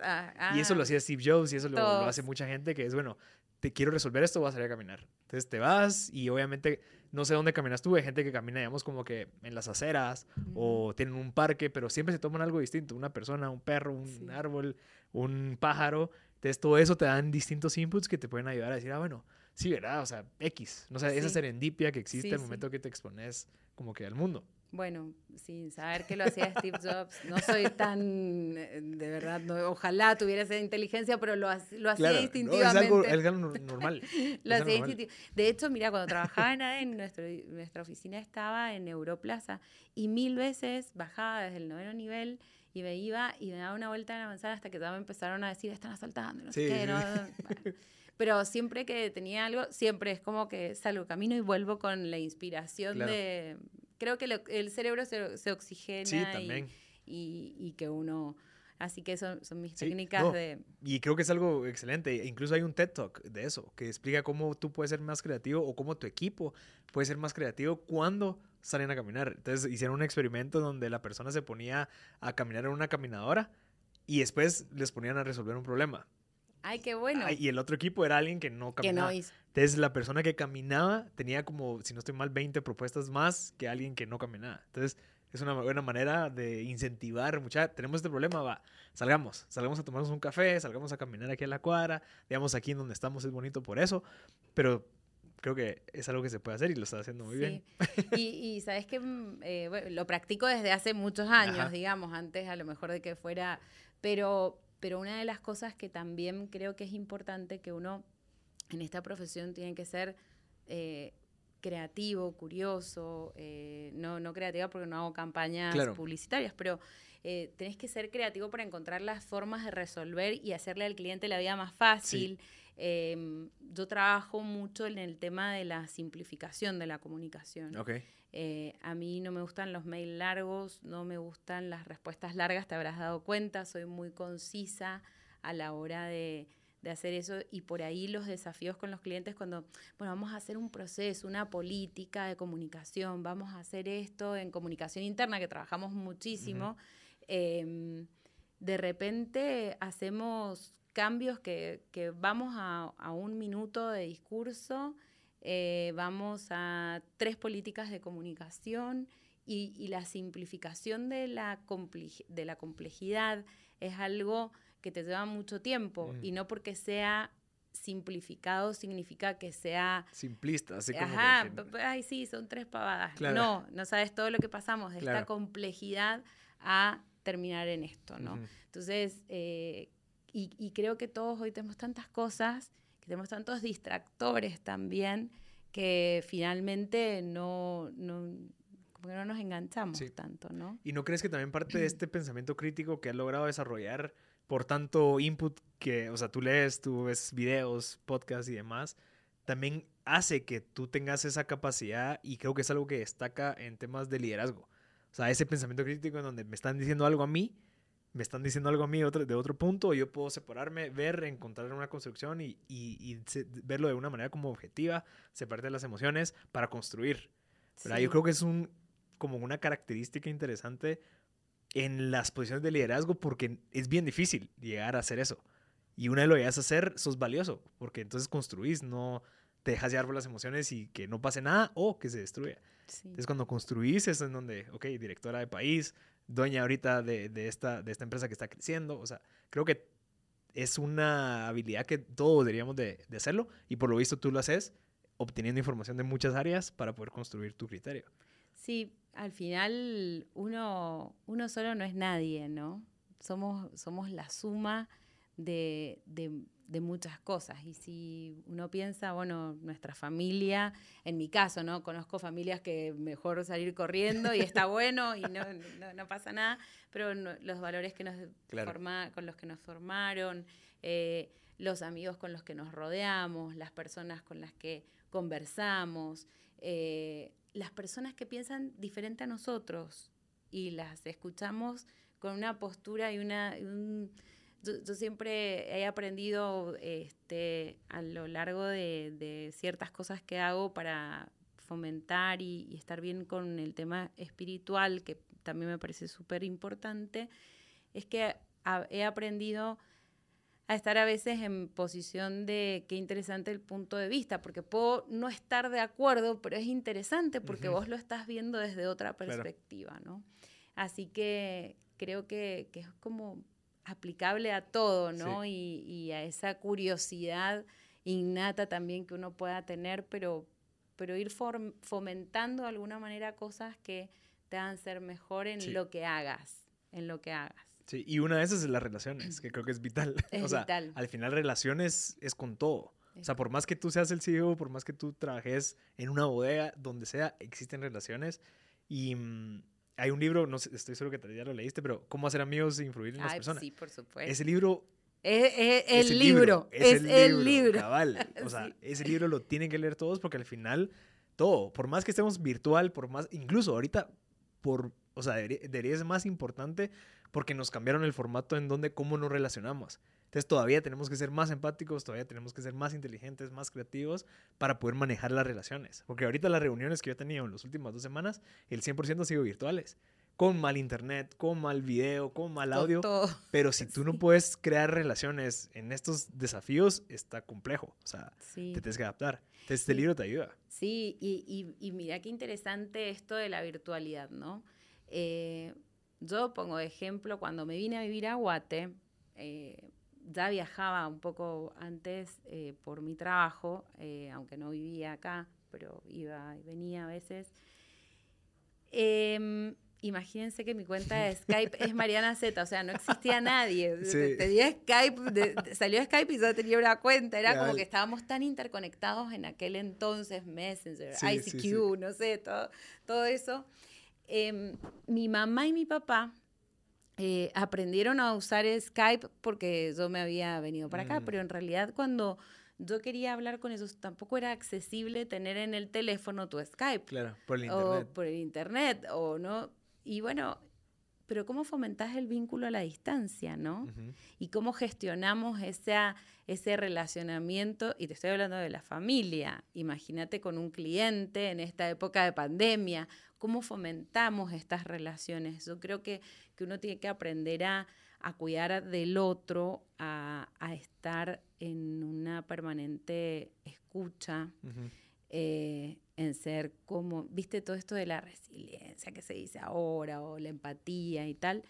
S2: y eso lo hacía Steve Jobs y eso lo, hace mucha gente que es, bueno, te quiero resolver esto, voy a salir a caminar. Entonces te vas y obviamente no sé dónde caminas tú. Hay gente que camina, digamos, como que en las aceras o tienen un parque, pero siempre se toman algo distinto. Una persona, un perro, un árbol, un pájaro. Entonces todo eso te dan distintos inputs que te pueden ayudar a decir, ah, bueno, sí, ¿verdad? O sea, X. No sé, esa
S3: Sí.
S2: serendipia que existe al momento que te expones como que al mundo.
S3: Bueno, sin saber que lo hacía Steve Jobs, no soy tan, eh, de verdad, no- ojalá tuviera esa inteligencia, pero lo, lo hacía
S2: Claro, no, es
S3: instintivamente.
S2: algo, es algo nor- normal.
S3: Lo
S2: es
S3: hacía
S2: normal.
S3: De hecho, mira, cuando trabajaba en ADN, nuestro, nuestra oficina estaba en Europlaza y mil veces bajaba desde el noveno nivel y me iba y me daba una vuelta en la manzana hasta que ya me empezaron a decir, están asaltando, no sé
S2: Sí,
S3: qué,
S2: sí,
S3: no, no". Bueno, Pero siempre que tenía algo, siempre es como que salgo camino y vuelvo con la inspiración
S2: Claro.
S3: de... Creo que lo- el cerebro se, se oxigena
S2: Sí,
S3: y-
S2: también.
S3: Y, y que uno... Así que son, son mis
S2: Sí,
S3: técnicas
S2: no,
S3: de...
S2: Y creo que es algo excelente. Incluso hay un TED Talk de eso, que explica cómo tú puedes ser más creativo o cómo tu equipo puede ser más creativo cuando salen a caminar. Entonces hicieron un experimento donde la persona se ponía a caminar en una caminadora y después les ponían a resolver un problema.
S3: Ay, qué bueno.
S2: Ah, y el otro equipo era alguien que no
S3: que
S2: caminaba.
S3: no hizo.
S2: Entonces la persona que caminaba tenía como, si no estoy mal, 20 propuestas más que alguien que no caminaba. Entonces es una buena manera de incentivar, mucha, tenemos este problema, va, salgamos, salgamos a tomarnos un café, salgamos a caminar aquí a la cuadra, digamos aquí en donde estamos es bonito por eso, pero creo que es algo que se puede hacer y lo está haciendo muy bien.
S3: Sí. Y, y sabes que mm, eh, bueno, lo practico desde hace muchos años,
S2: Ajá.
S3: digamos, antes a lo mejor de que fuera, pero, pero una de las cosas que también creo que es importante que uno en esta profesión tiene que ser eh, creativo, curioso, eh, no, no creativa porque no hago campañas
S2: Claro.
S3: publicitarias, pero eh, tenés que ser creativo para encontrar las formas de resolver y hacerle al cliente la vida más fácil. Eh, yo trabajo mucho en el tema de la simplificación de la comunicación. Eh, a mí no me gustan los mails largos, no me gustan las respuestas largas, te habrás dado cuenta, soy muy concisa a la hora de, de hacer eso y por ahí los desafíos con los clientes cuando, bueno, vamos a hacer un proceso, una política de comunicación, vamos a hacer esto en comunicación interna, que trabajamos muchísimo, em, de repente hacemos cambios que, que vamos a, a un minuto de discurso, eh, vamos a tres políticas de comunicación y, y la simplificación de la, de la complejidad es algo que te lleva mucho tiempo
S2: Mm.
S3: y no porque sea simplificado significa que sea
S2: Simplista, así como
S3: Ajá,
S2: que-
S3: ay, sí, son tres pavadas.
S2: Claro.
S3: No, no sabes todo lo que pasamos de
S2: Claro.
S3: esta complejidad a terminar en esto, ¿no? Entonces, eh, y, y creo que todos hoy tenemos tantas cosas, que tenemos tantos distractores también, que finalmente no, no, como que no nos enganchamos
S2: Sí.
S3: tanto, ¿no?
S2: ¿Y no crees que también parte de este pensamiento crítico que has logrado desarrollar por tanto input que, o sea, tú lees, tú ves videos, podcasts y demás, también hace que tú tengas esa capacidad y creo que es algo que destaca en temas de liderazgo? O sea, ese pensamiento crítico en donde me están diciendo algo a mí, me están diciendo algo a mí otro, de otro punto, yo puedo separarme, ver, encontrar una construcción y, y- y se- verlo de una manera como objetiva, separarte de las emociones para construir.
S3: Sí.
S2: Yo creo que es un, como una característica interesante en las posiciones de liderazgo porque es bien difícil llegar a hacer eso. Y una vez lo llegas a hacer, sos valioso, porque entonces construís, no te dejas llevar por las emociones y que no pase nada o que se destruya.
S3: Sí.
S2: Entonces cuando construís es en donde, ok, directora de país, dueña ahorita de, de esta, de esta empresa que está creciendo, o sea, creo que es una habilidad que todos deberíamos de, de hacerlo y por lo visto tú lo haces obteniendo información de muchas áreas para poder construir tu criterio.
S3: Sí, al final uno, uno solo no es nadie, ¿no? Somos, somos la suma de, de- de muchas cosas. Y si uno piensa, bueno, nuestra familia, en mi caso, ¿no? Conozco familias que mejor salir corriendo y está bueno y no, no- no pasa nada, pero no- los valores que nos
S2: Claro.
S3: forma- con los que nos formaron, eh, los amigos con los que nos rodeamos, las personas con las que conversamos, eh, las personas que piensan diferente a nosotros y las escuchamos con una postura y una... y un- yo, yo siempre he aprendido este, a lo largo de, de ciertas cosas que hago para fomentar y, y estar bien con el tema espiritual, que también me parece súper importante, es que a- he aprendido a estar a veces en posición de qué interesante el punto de vista, porque puedo no estar de acuerdo, pero es interesante porque vos lo estás viendo desde otra
S2: Claro.
S3: perspectiva, ¿no? Así que creo que, que es como aplicable a todo, ¿no? Y, y a esa curiosidad innata también que uno pueda tener, pero, pero ir fomentando de alguna manera cosas que te hagan ser mejor en lo que hagas, en lo que hagas.
S2: Sí, y una de esas es las relaciones, que creo que es vital.
S3: Es
S2: o sea,
S3: vital.
S2: al final relaciones es con todo. O sea, por más que tú seas el CEO, por más que tú trabajes en una bodega, donde sea, existen relaciones. Y mm, hay un libro, no sé, estoy seguro que ya lo leíste, pero ¿Cómo hacer amigos e influir en las personas?
S3: Sí, por supuesto.
S2: Ese libro
S3: es, el, libro, es, el libro.
S2: Cabal. O sea, ese libro lo tienen que leer todos porque al final, todo, por más que estemos virtual, por más, incluso ahorita, por, o sea, debería, ser más importante porque nos cambiaron el formato en donde cómo nos relacionamos. Entonces todavía tenemos que ser más empáticos, todavía tenemos que ser más inteligentes, más creativos para poder manejar las relaciones. Porque ahorita las reuniones que yo he tenido en las últimas dos semanas, el 100% han sido virtuales con mal internet, con mal video, con mal audio. Pero si tú no puedes crear relaciones en estos desafíos, está complejo. O sea, te tienes que adaptar. Entonces, este libro te ayuda.
S3: Sí, y, y, mira qué interesante esto de la virtualidad, ¿no? Eh, yo pongo de ejemplo, cuando me vine a vivir a Guate, eh, ya viajaba un poco antes eh, por mi trabajo, aunque no vivía acá, pero iba y venía a veces. Em, imagínense que mi cuenta de Skype es Mariana Z, o sea, no existía nadie. Tenía Skype, salió Skype y yo tenía una cuenta. Era como que estábamos tan interconectados en aquel entonces, Messenger, ICQ, no sé, todo, todo eso. Em, mi mamá y mi papá eh, aprendieron a usar Skype porque yo me había venido para acá, mm. pero en realidad cuando yo quería hablar con ellos, tampoco era accesible tener en el teléfono tu Skype.
S2: Claro, por el internet.
S3: O por el internet, o no y bueno, pero cómo fomentás el vínculo a la distancia, ¿no? Y cómo gestionamos ese, ese relacionamiento, y te estoy hablando de la familia, imagínate con un cliente en esta época de pandemia, cómo fomentamos estas relaciones. Yo creo que, que uno tiene que aprender a, a cuidar del otro, a, a, estar en una permanente escucha eh, en ser como, viste, todo esto de la resiliencia que se dice ahora o la empatía y tal,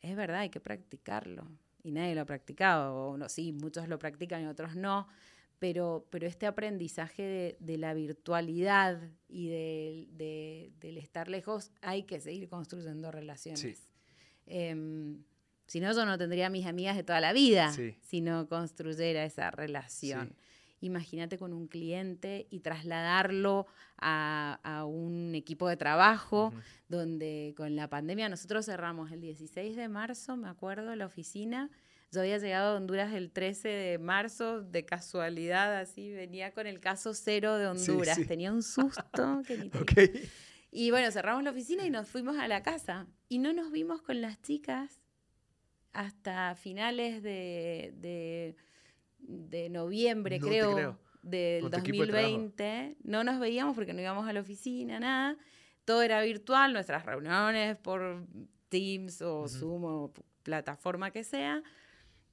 S3: es verdad, hay que practicarlo. Y nadie lo ha practicado, o no, sí, muchos lo practican y otros no, pero, pero este aprendizaje de, la virtualidad y de, del estar lejos, hay que seguir construyendo relaciones. Em, si no, yo no tendría mis amigas de toda la vida si no construyera esa relación. Imagínate con un cliente y trasladarlo a, un equipo de trabajo, donde con la pandemia nosotros cerramos el 16 de marzo, me acuerdo, la oficina. Yo había llegado a Honduras el 13 de marzo, de casualidad, así, venía con el caso cero de Honduras. Tenía un susto que ni Y bueno, cerramos la oficina y nos fuimos a la casa. Y no nos vimos con las chicas hasta finales de de noviembre, creo, del 2020. no nos veíamos porque no íbamos a la oficina, nada. Todo era virtual, nuestras reuniones por Teams o Zoom o plataforma que sea.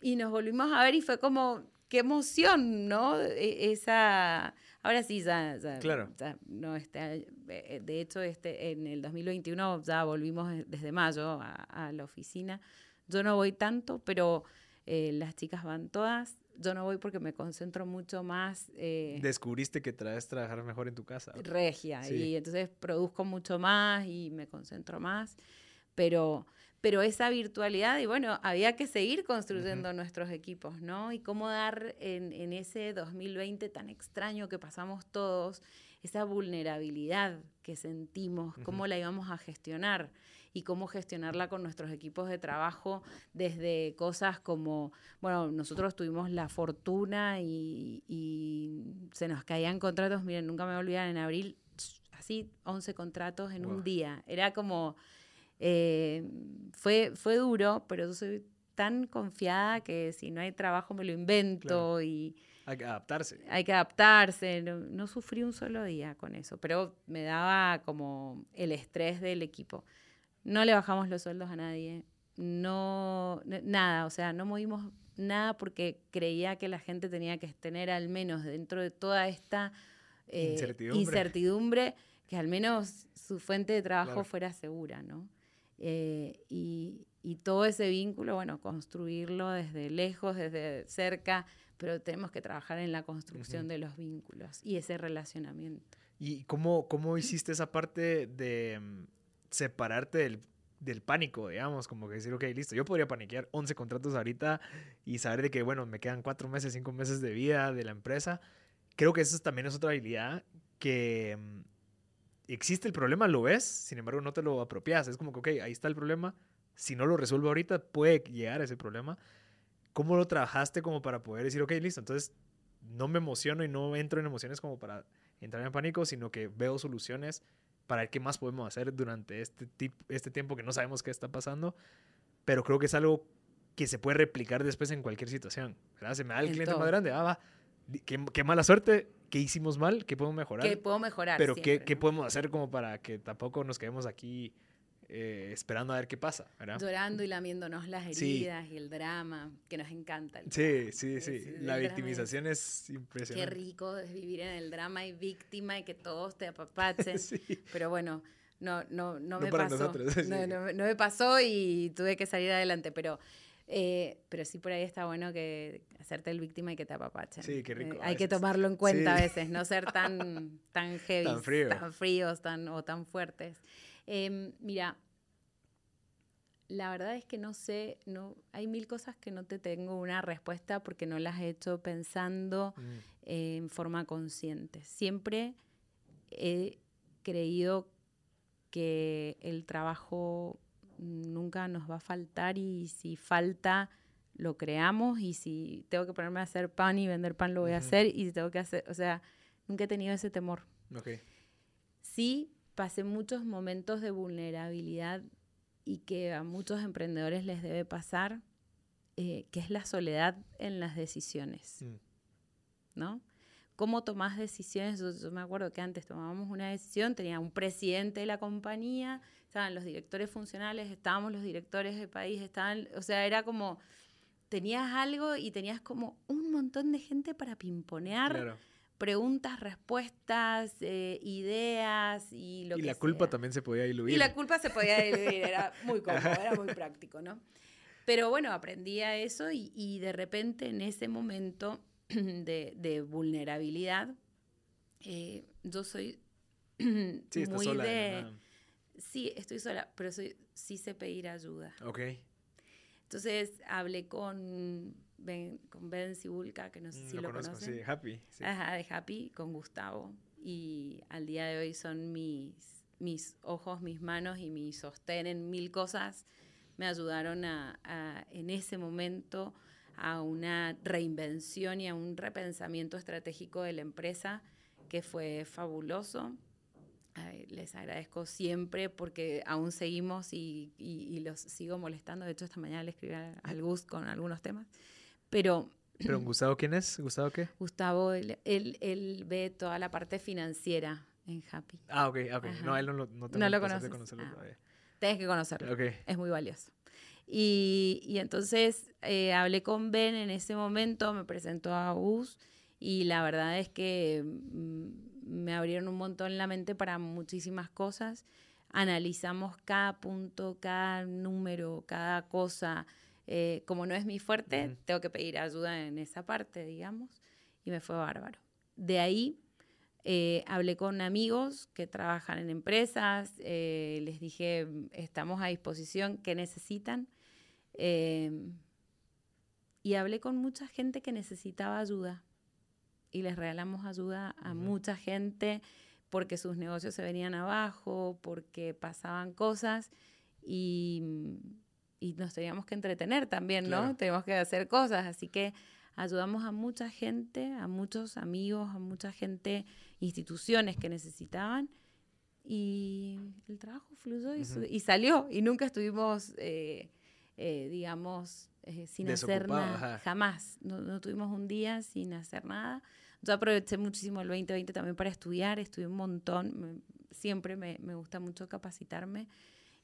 S3: Y nos volvimos a ver y fue como, qué emoción, ¿no? E, esa... Ahora sí, ya,
S2: claro.
S3: no está, eh, de hecho, este, en el 2021 ya volvimos desde mayo a, la oficina. Yo no voy tanto, pero eh, las chicas van todas yo no voy porque me concentro mucho más.
S2: Eh, Descubriste que traes trabajar mejor en tu casa.
S3: Regia, y entonces produzco mucho más y me concentro más, pero, pero esa virtualidad, y bueno, había que seguir construyendo nuestros equipos, ¿no? Y cómo dar en, en ese 2020 tan extraño que pasamos todos, esa vulnerabilidad que sentimos, cómo la íbamos a gestionar y cómo gestionarla con nuestros equipos de trabajo desde cosas como, bueno, nosotros tuvimos la fortuna y, se nos caían contratos, miren, nunca me voy a olvidar, en abril, así, 11 contratos en un día. Era como, eh, fue, fue duro, pero yo soy tan confiada que si no hay trabajo me lo invento y...
S2: Hay que adaptarse.
S3: Hay que adaptarse. No, no, sufrí un solo día con eso, pero me daba como el estrés del equipo. No le bajamos los sueldos a nadie, no, nada, o sea, no movimos nada porque creía que la gente tenía que tener al menos dentro de toda esta eh, incertidumbre. que al menos su fuente de trabajo fuera segura, ¿no? Eh, y, y, todo ese vínculo, bueno, construirlo desde lejos, desde cerca, pero tenemos que trabajar en la construcción
S2: Ujú.
S3: de los vínculos y ese relacionamiento.
S2: ¿Y cómo, cómo hiciste esa parte de mm, separarte del, del pánico, digamos? Como que decir, ok, listo, yo podría paniquear 11 contratos ahorita y saber de que, bueno, me quedan 4 meses, 5 meses de vida de la empresa. Creo que eso también es otra habilidad que mm, existe el problema, lo ves, sin embargo no te lo apropias. Es como que, ok, ahí está el problema. Si no lo resuelvo ahorita, puede llegar a ese problema. ¿Cómo lo trabajaste como para poder decir, ok, listo, entonces no me emociono y no entro en emociones como para entrar en pánico, sino que veo soluciones para ver qué más podemos hacer durante este, este tiempo que no sabemos qué está pasando, pero creo que es algo que se puede replicar después en cualquier situación, ¿verdad? Se me da el
S3: En
S2: cliente
S3: todo.
S2: más grande, ah, va, qué mala suerte, qué hicimos mal, qué podemos mejorar,
S3: Que puedo mejorar.
S2: pero qué,
S3: siempre,
S2: qué
S3: ¿no?
S2: podemos hacer como para que tampoco nos quedemos aquí eh, esperando a ver qué pasa, ¿verdad?
S3: Llorando y lamiéndonos las
S2: Sí.
S3: heridas y el drama, que nos encanta. el
S2: Sí,
S3: drama.
S2: sí,
S3: Es-
S2: sí,
S3: el
S2: la
S3: es-
S2: victimización es
S3: Qué
S2: impresionante.
S3: rico es vivir en el drama y víctima y que todos te apapachen.
S2: Sí.
S3: Pero bueno, no, no, no,
S2: No
S3: me
S2: para
S3: pasó.
S2: nosotros, sí.
S3: No, no no me pasó y tuve que salir adelante, pero, eh, pero sí por ahí está bueno que hacerte el víctima y que te apapachen.
S2: Sí, qué rico,
S3: Eh, hay que tomarlo en cuenta
S2: Sí.
S3: a veces, no ser tan, tan heavy,
S2: Tan frío.
S3: tan fríos tan, o tan fuertes. Em, mira, la verdad es que no sé, no, hay mil cosas que no te tengo una respuesta porque no las he hecho pensando
S2: Mm,
S3: en forma consciente. Siempre he creído que el trabajo nunca nos va a faltar y si falta lo creamos y si tengo que ponerme a hacer pan y vender pan lo voy a hacer y si tengo que hacer, o sea, nunca he tenido ese temor.
S2: ok.
S3: Sí, pasé muchos momentos de vulnerabilidad y que a muchos emprendedores les debe pasar, eh, que es la soledad en las decisiones.
S2: Mm.
S3: ¿no? ¿Cómo tomás decisiones? Yo, yo me acuerdo que antes tomábamos una decisión, tenía un presidente de la compañía, estaban los directores funcionales, estábamos los directores de país, estaban, o sea, era como, tenías algo y tenías como un montón de gente para pimponear
S2: Claro.
S3: preguntas, respuestas, eh, ideas y lo
S2: Y
S3: que
S2: la culpa también se podía diluir.
S3: Y la culpa se podía diluir, era muy cómodo, era muy práctico, ¿no? Pero bueno, aprendí a eso y, y de repente en ese momento de, de vulnerabilidad, eh, yo soy
S2: sí,
S3: muy
S2: sola. de.
S3: Sí, estoy sola, pero soy, sí sé pedir ayuda.
S2: Ok.
S3: Entonces hablé con Ben, con ben Sibulka, que no sé
S2: Mm,
S3: si
S2: lo
S3: lo,
S2: conozco,
S3: conocen.
S2: sí, Happy. sí.
S3: Ajá, de Happy, con Gustavo. Y al día de hoy son mis, mis ojos, mis manos y mi sostén en mil cosas. Me ayudaron a, a, en ese momento a una reinvención y a un repensamiento estratégico de la empresa que fue fabuloso. Ay, les agradezco siempre porque aún seguimos y, y- y los sigo molestando. De hecho, esta mañana le escribí al Gus con algunos temas. Pero
S2: ¿Pero Gustavo quién es? ¿Gustavo qué?
S3: Gustavo, él, él, él ve toda la parte financiera en Happy.
S2: Ah, ok, ok.
S3: Ajá.
S2: No, él no, no
S3: No lo
S2: placer de
S3: conoces.
S2: conocerlo
S3: Ah.
S2: todavía.
S3: Tienes que conocerlo.
S2: Ok.
S3: Es muy valioso. Y, y entonces eh, hablé con Ben en ese momento, me presentó a Gus y la verdad es que mm, me abrieron un montón la mente para muchísimas cosas. Analizamos cada punto, cada número, cada cosa. Eh, como no es mi fuerte,
S2: Ujú.
S3: tengo que pedir ayuda en esa parte, digamos, y me fue bárbaro. De ahí eh, hablé con amigos que trabajan en empresas, eh, les dije, estamos a disposición, ¿qué necesitan? Eh, y hablé con mucha gente que necesitaba ayuda y les regalamos ayuda a
S2: Ujú.
S3: mucha gente porque sus negocios se venían abajo, porque pasaban cosas y, y nos teníamos que entretener también, ¿no?
S2: Claro.
S3: Teníamos que hacer cosas, así que ayudamos a mucha gente, a muchos amigos, a mucha gente, instituciones que necesitaban y el trabajo fluyó y, su-
S2: Ujú.
S3: y salió y nunca estuvimos, eh, eh, digamos, eh, sin hacer nada, jamás. No, no tuvimos un día sin hacer nada. Yo aproveché muchísimo el 2020 también para estudiar, estudié un montón, me- siempre me, me gusta mucho capacitarme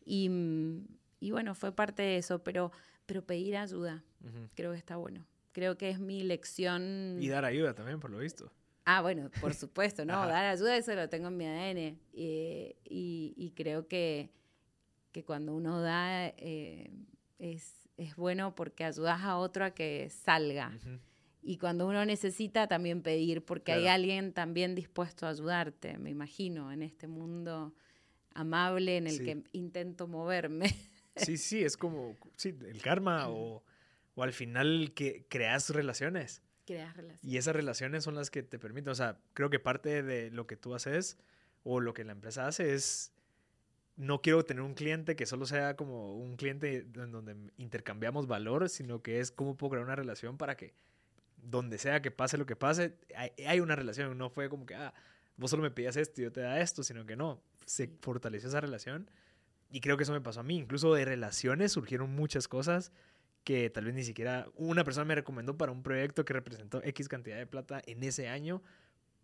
S3: y, mm, y bueno, fue parte de eso, pero, pero pedir ayuda,
S2: Ujú.
S3: creo que está bueno. Creo que es mi lección.
S2: Y dar ayuda también, por lo visto.
S3: Ah, bueno, por supuesto, ¿no? Dar ayuda, eso lo tengo en mi ADN. eh, y, y creo que, que cuando uno da eh, es, es bueno porque ayudas a otro a que salga. Y cuando uno necesita también pedir, porque hay alguien también dispuesto a ayudarte, me imagino, en este mundo amable en el
S2: Sí.
S3: que intento moverme.
S2: Sí, sí, es como, sí, el karma o, o al final que creas relaciones.
S3: Creas relaciones.
S2: Y esas relaciones son las que te permiten, o sea, creo que parte de lo que tú haces o lo que la empresa hace es, no quiero tener un cliente que solo sea como un cliente en donde intercambiamos valor, sino que es cómo puedo crear una relación para que donde sea que pase lo que pase, hay, una relación, no fue como que, ah, vos solo me pedías esto y yo te da esto, sino que no, se fortaleció esa relación. Y creo que eso me pasó a mí, incluso de relaciones surgieron muchas cosas que tal vez ni siquiera una persona me recomendó para un proyecto que representó X cantidad de plata en ese año,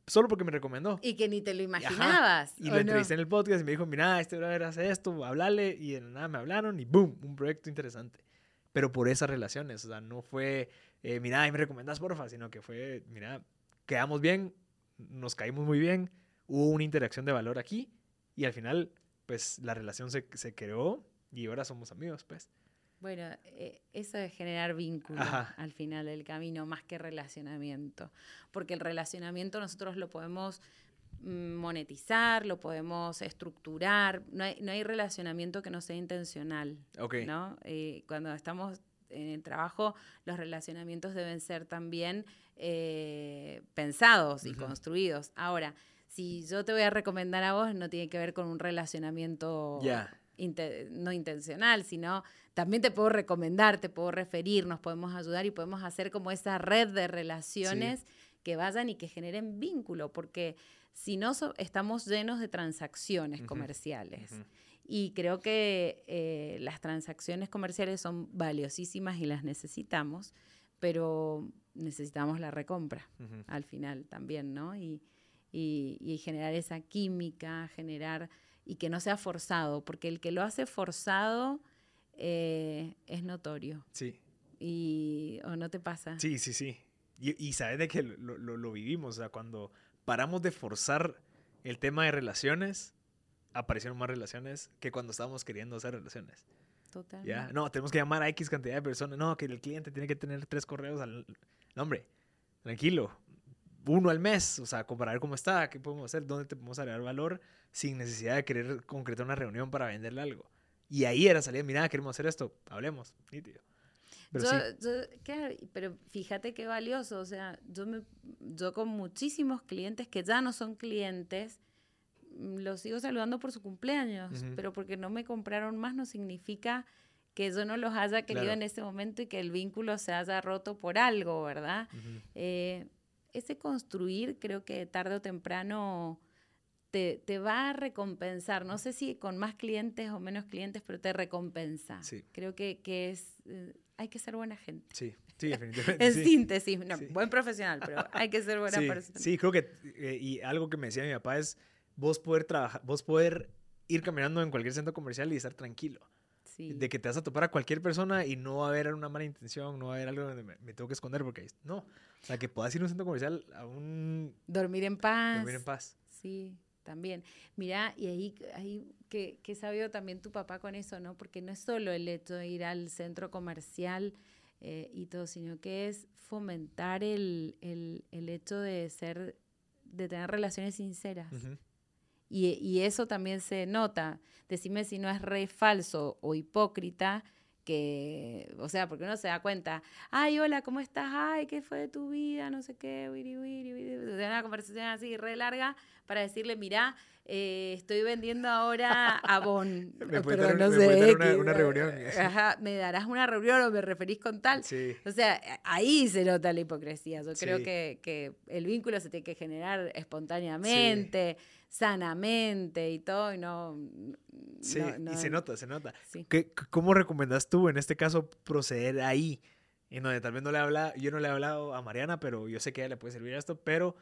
S2: solo porque me recomendó.
S3: Y que ni te lo
S2: Ajá.
S3: imaginabas.
S2: Y
S3: ¿o
S2: lo
S3: no?
S2: entrevisté en el podcast y me dijo, mira, este brother hace esto, hablale. Y de nada me hablaron y boom, un proyecto interesante. Pero por esas relaciones, o sea, no fue, eh, mira, ahí me recomendás, porfa, sino que fue, mira, quedamos bien, nos caímos muy bien, hubo una interacción de valor aquí y al final, pues la relación se, se creó y ahora somos amigos, pues.
S3: Bueno, eh, eso es generar vínculo
S2: Ajá.
S3: al final del camino, más que relacionamiento. Porque el relacionamiento nosotros lo podemos mm, monetizar, lo podemos estructurar. No hay, no hay relacionamiento que no sea intencional.
S2: Ok.
S3: ¿no? Eh, cuando estamos en el trabajo, los relacionamientos deben ser también eh, pensados y construidos. Ahora, si yo te voy a recomendar a vos, no tiene que ver con un relacionamiento
S2: Ya.
S3: No intencional, sino también te puedo recomendar, te puedo referir, nos podemos ayudar y podemos hacer como esa red de relaciones que vayan y que generen vínculo, porque si no so- estamos llenos de transacciones comerciales. Y creo que eh, las transacciones comerciales son valiosísimas y las necesitamos, pero necesitamos la recompra al final también, ¿no? Y, y- y generar esa química, generar y que no sea forzado, porque el que lo hace forzado eh, es notorio.
S2: Sí.
S3: Y, ¿O no te pasa?
S2: Sí, sí, sí. Y, y sabes de que lo, lo- lo vivimos, o sea, cuando paramos de forzar el tema de relaciones, aparecieron más relaciones que cuando estábamos queriendo hacer relaciones.
S3: Totalmente.
S2: ¿Ya? No, tenemos que llamar a X cantidad de personas. No, que el cliente tiene que tener tres correos al... No, hombre, tranquilo. Uno al mes, o sea, comparar cómo está, qué podemos hacer, dónde te podemos agregar valor sin necesidad de querer concretar una reunión para venderle algo. Y ahí era salir, mira, queremos hacer esto, hablemos, nítido. Pero
S3: yo,
S2: sí,
S3: yo- claro, pero fíjate qué valioso, o sea, yo, me, yo con muchísimos clientes que ya no son clientes, mm, los sigo saludando por su cumpleaños, pero porque no me compraron más no significa que yo no los haya querido
S2: Claro.
S3: en ese momento y que el vínculo se haya roto por algo, ¿verdad? Eh, ese construir creo que tarde o temprano te, te va a recompensar. No sé si con más clientes o menos clientes, pero te recompensa.
S2: Sí.
S3: Creo que, que es, eh, hay que ser buena gente.
S2: sí, sí, definitivamente.
S3: En
S2: sí.
S3: síntesis, no,
S2: Sí.
S3: buen profesional, pero hay que ser buena
S2: sí,
S3: persona.
S2: Sí, creo que, eh, y algo que me decía mi papá es, vos poder trabajar, vos poder ir caminando en cualquier centro comercial y estar tranquilo.
S3: Sí.
S2: De que te vas a topar a cualquier persona y no va a haber una mala intención, no va a haber algo donde me, me tengo que esconder porque no. O sea, que puedas ir a un centro comercial a un...
S3: Dormir en paz.
S2: dormir en paz.
S3: Sí, también. Mira, y ahí, ahí que, que sabido también tu papá con eso, ¿no? Porque no es solo el hecho de ir al centro comercial eh, y todo, sino que es fomentar el, el, el hecho de ser, de tener relaciones sinceras.
S2: Ujú.
S3: Y, y eso también se nota. Decime si no es re falso o hipócrita, que, o sea, porque uno se da cuenta, ay, hola, ¿cómo estás? Ay, ¿qué fue de tu vida? No sé qué, wiri, wiri, wiri", de una conversación así re larga para decirle, mira, eh, estoy vendiendo ahora Avon.
S2: Me puede
S3: Perdón,
S2: dar-
S3: no
S2: me puede dar una- reunión.
S3: Ajá, me darás una reunión o me referís con tal.
S2: Sí.
S3: O sea, ahí se nota la hipocresía. Yo creo
S2: Sí.
S3: que, que el vínculo se tiene que generar espontáneamente, sanamente y todo, y no.
S2: Sí,
S3: no- no-
S2: y se nota, se nota.
S3: sí.
S2: ¿Qué- ¿Cómo recomendás tú en este caso proceder ahí? En donde tal vez no le habla, yo no le he hablado a Mariana, pero yo sé que a ella le puede servir esto, pero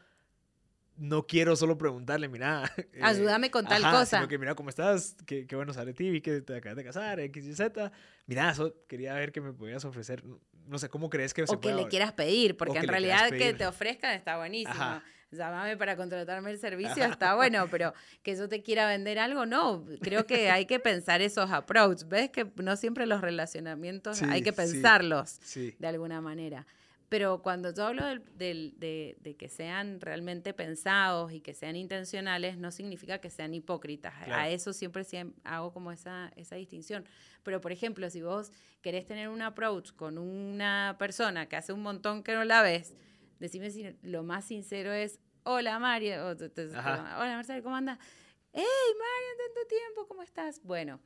S2: no quiero solo preguntarle, mira. eh,
S3: Ayúdame con tal
S2: ajá,
S3: cosa.
S2: Sino que mira cómo estás, qué, qué bueno saber de ti, vi que te acabas de casar, X y Z. Mira, eso quería ver qué me podías ofrecer. No, sé, ¿cómo crees que se
S3: O que
S2: pueda-
S3: le quieras pedir, porque
S2: que
S3: en realidad que te ofrezcan está buenísimo.
S2: Ajá.
S3: Llámame para contratarme el servicio, está bueno, pero que yo te quiera vender algo, no. Creo que hay que pensar esos approaches. ¿Ves que no siempre los relacionamientos
S2: Sí,
S3: hay que
S2: sí.
S3: pensarlos?
S2: Sí,
S3: de alguna manera. Pero cuando yo hablo del- del- de, de que sean realmente pensados y que sean intencionales, no significa que sean hipócritas. A
S2: Claro.
S3: eso siempre, siem- hago como esa, esa distinción. Pero, por ejemplo, si vos querés tener un approach con una persona que hace un montón que no la ves, decime si lo más sincero es, hola Mario, o te- te-
S2: Ajá.
S3: hola Marcelo, ¿cómo andas? Hey Mario, tanto tiempo, ¿cómo estás? Bueno,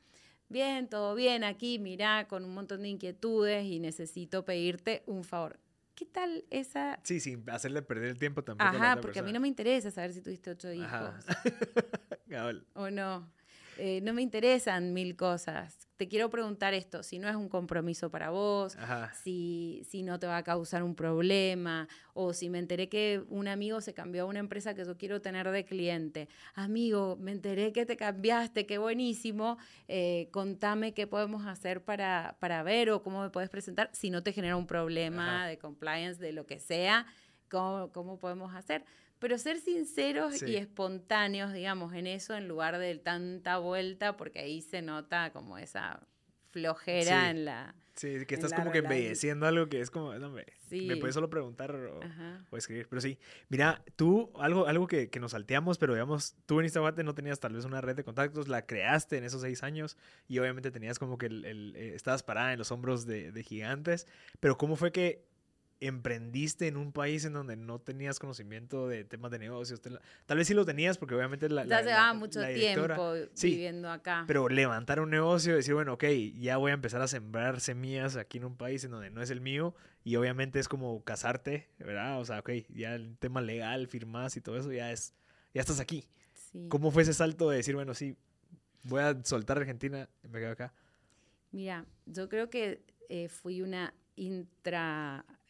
S3: bien, todo bien aquí, mirá, con un montón de inquietudes y necesito pedirte un favor. ¿Qué tal esa?
S2: Sí, sin hacerle perder el tiempo la
S3: Ajá, porque a mí no me interesa saber si tuviste ocho hijos o no. Eh, no me interesan mil cosas. Te quiero preguntar esto, si no es un compromiso para vos,
S2: Ajá.
S3: si, si no te va a causar un problema, o si me enteré que un amigo se cambió a una empresa que yo quiero tener de cliente. Amigo, me enteré que te cambiaste, qué buenísimo. eh, contame qué podemos hacer para, para ver o cómo me puedes presentar. Si no te genera un problema
S2: Ajá.
S3: de compliance, de lo que sea, cómo, cómo podemos hacer. Pero ser sinceros
S2: Sí.
S3: y espontáneos, digamos, en eso, en lugar de tanta vuelta, porque ahí se nota como esa flojera
S2: Sí.
S3: en la...
S2: Sí, que estás como que embelleciendo algo que es como, no, me
S3: Sí.
S2: puedes solo preguntar o, escribir. Pero sí, mira, tú, algo, algo que, que nos salteamos, pero digamos, tú en Guate no tenías tal vez una red de contactos, la creaste en esos seis años y obviamente tenías como que el, el, eh, estabas parada en los hombros de, de gigantes, pero ¿cómo fue que emprendiste en un país en donde no tenías conocimiento de temas de negocios? Tal vez sí lo tenías porque obviamente la...
S3: Ya
S2: la-
S3: llevaba mucho
S2: la
S3: tiempo
S2: Sí.
S3: viviendo acá.
S2: Pero levantar un negocio, decir, bueno, ok, ya voy a empezar a sembrar semillas aquí en un país en donde no es el mío y obviamente es como casarte, ¿verdad? O sea, ok, ya el tema legal, firmas y todo eso, ya es, ya estás aquí.
S3: Sí.
S2: ¿Cómo fue ese salto de decir, bueno, sí, voy a soltar Argentina y me quedo acá?
S3: Mira, yo creo que eh, fui una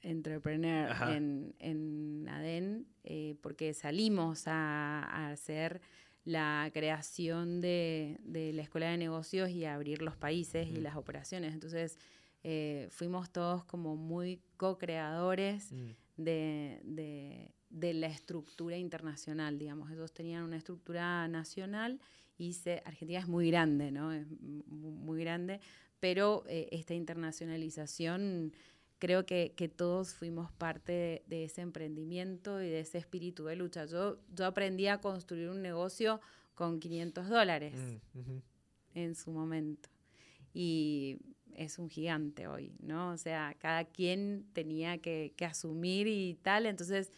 S3: intra-entrepreneur
S2: Ajá.
S3: en, en ADEN eh, porque salimos a, a hacer la creación de, de la escuela de negocios y a abrir los países y las operaciones. Entonces, eh, fuimos todos como muy co-creadores de, de- de la estructura internacional, digamos. Ellos tenían una estructura nacional y se, Argentina es muy grande, ¿no? Es mu- muy grande, pero eh, esta internacionalización creo que, que todos fuimos parte de, de ese emprendimiento y de ese espíritu de lucha. Yo, yo aprendí a construir un negocio con 500 dólares
S2: Mm,
S3: en su momento. Y es un gigante hoy, ¿no? O sea, cada quien tenía que, que asumir y tal. Entonces,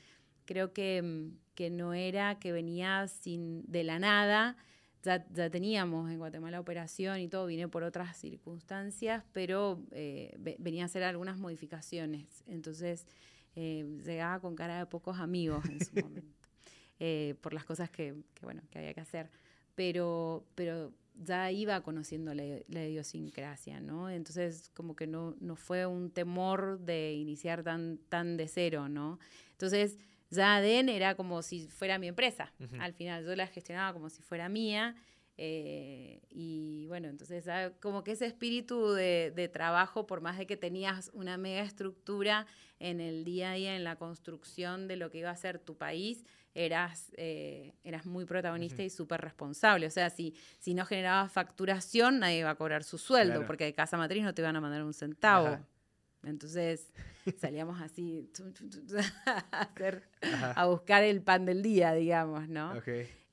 S3: creo que, que no era que venía sin, de la nada. Ya, ya teníamos en Guatemala operación y todo, vine por otras circunstancias, pero eh, ve- venía a hacer algunas modificaciones. Entonces, eh, llegaba con cara de pocos amigos en su momento, eh, por las cosas que, que, bueno, que había que hacer pero, pero ya iba conociendo la, la idiosincrasia, ¿no? Entonces, como que no, no fue un temor de iniciar tan, tan de cero, ¿no? Entonces, ya ADEN era como si fuera mi empresa. Al final, yo la gestionaba como si fuera mía. eh, y bueno, entonces como que ese espíritu de, de trabajo, por más de que tenías una mega estructura en el día a día, en la construcción de lo que iba a ser tu país, eras, eh, eras muy protagonista y súper responsable. O sea, si, si no generabas facturación, nadie iba a cobrar su sueldo,
S2: Claro.
S3: porque de casa matriz no te iban a mandar un centavo.
S2: Ajá.
S3: Entonces salíamos así a, hacer- a buscar el pan del día, digamos, ¿no?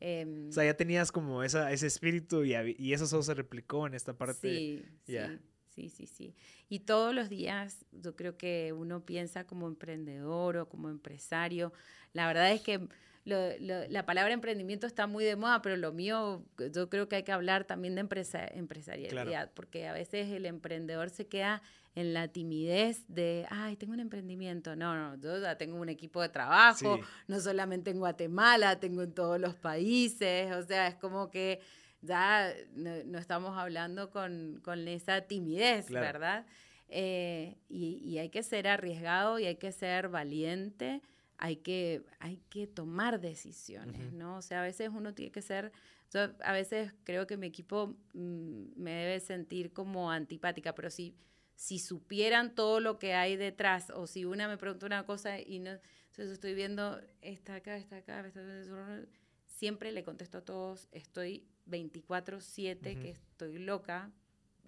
S3: Em,
S2: O sea, ya tenías como esa, ese espíritu y, y eso solo se replicó en esta parte.
S3: Sí,
S2: ya.
S3: sí, sí, sí, sí. Y todos los días yo creo que uno piensa como emprendedor o como empresario. La verdad es que lo- lo- la palabra emprendimiento está muy de moda, pero lo mío, yo creo que hay que hablar también de empresa, empresarialidad, porque a veces el emprendedor se queda en la timidez de, ay, tengo un emprendimiento. No, no, yo ya tengo un equipo de trabajo,
S2: Sí.
S3: no solamente en Guatemala, tengo en todos los países, o sea, es como que ya no, no estamos hablando con, con esa timidez,
S2: Claro.
S3: ¿verdad? Eh, y, y hay que ser arriesgado y hay que ser valiente, hay que, hay que tomar decisiones,
S2: Ujú.
S3: ¿no? O sea, a veces uno tiene que ser, yo a veces creo que mi equipo mm, me debe sentir como antipática, pero si, si supieran todo lo que hay detrás, o si una me pregunta una cosa y no, entonces estoy viendo, está acá, está acá, está acá, siempre le contesto a todos, estoy 24/7,
S2: Ujú.
S3: que estoy loca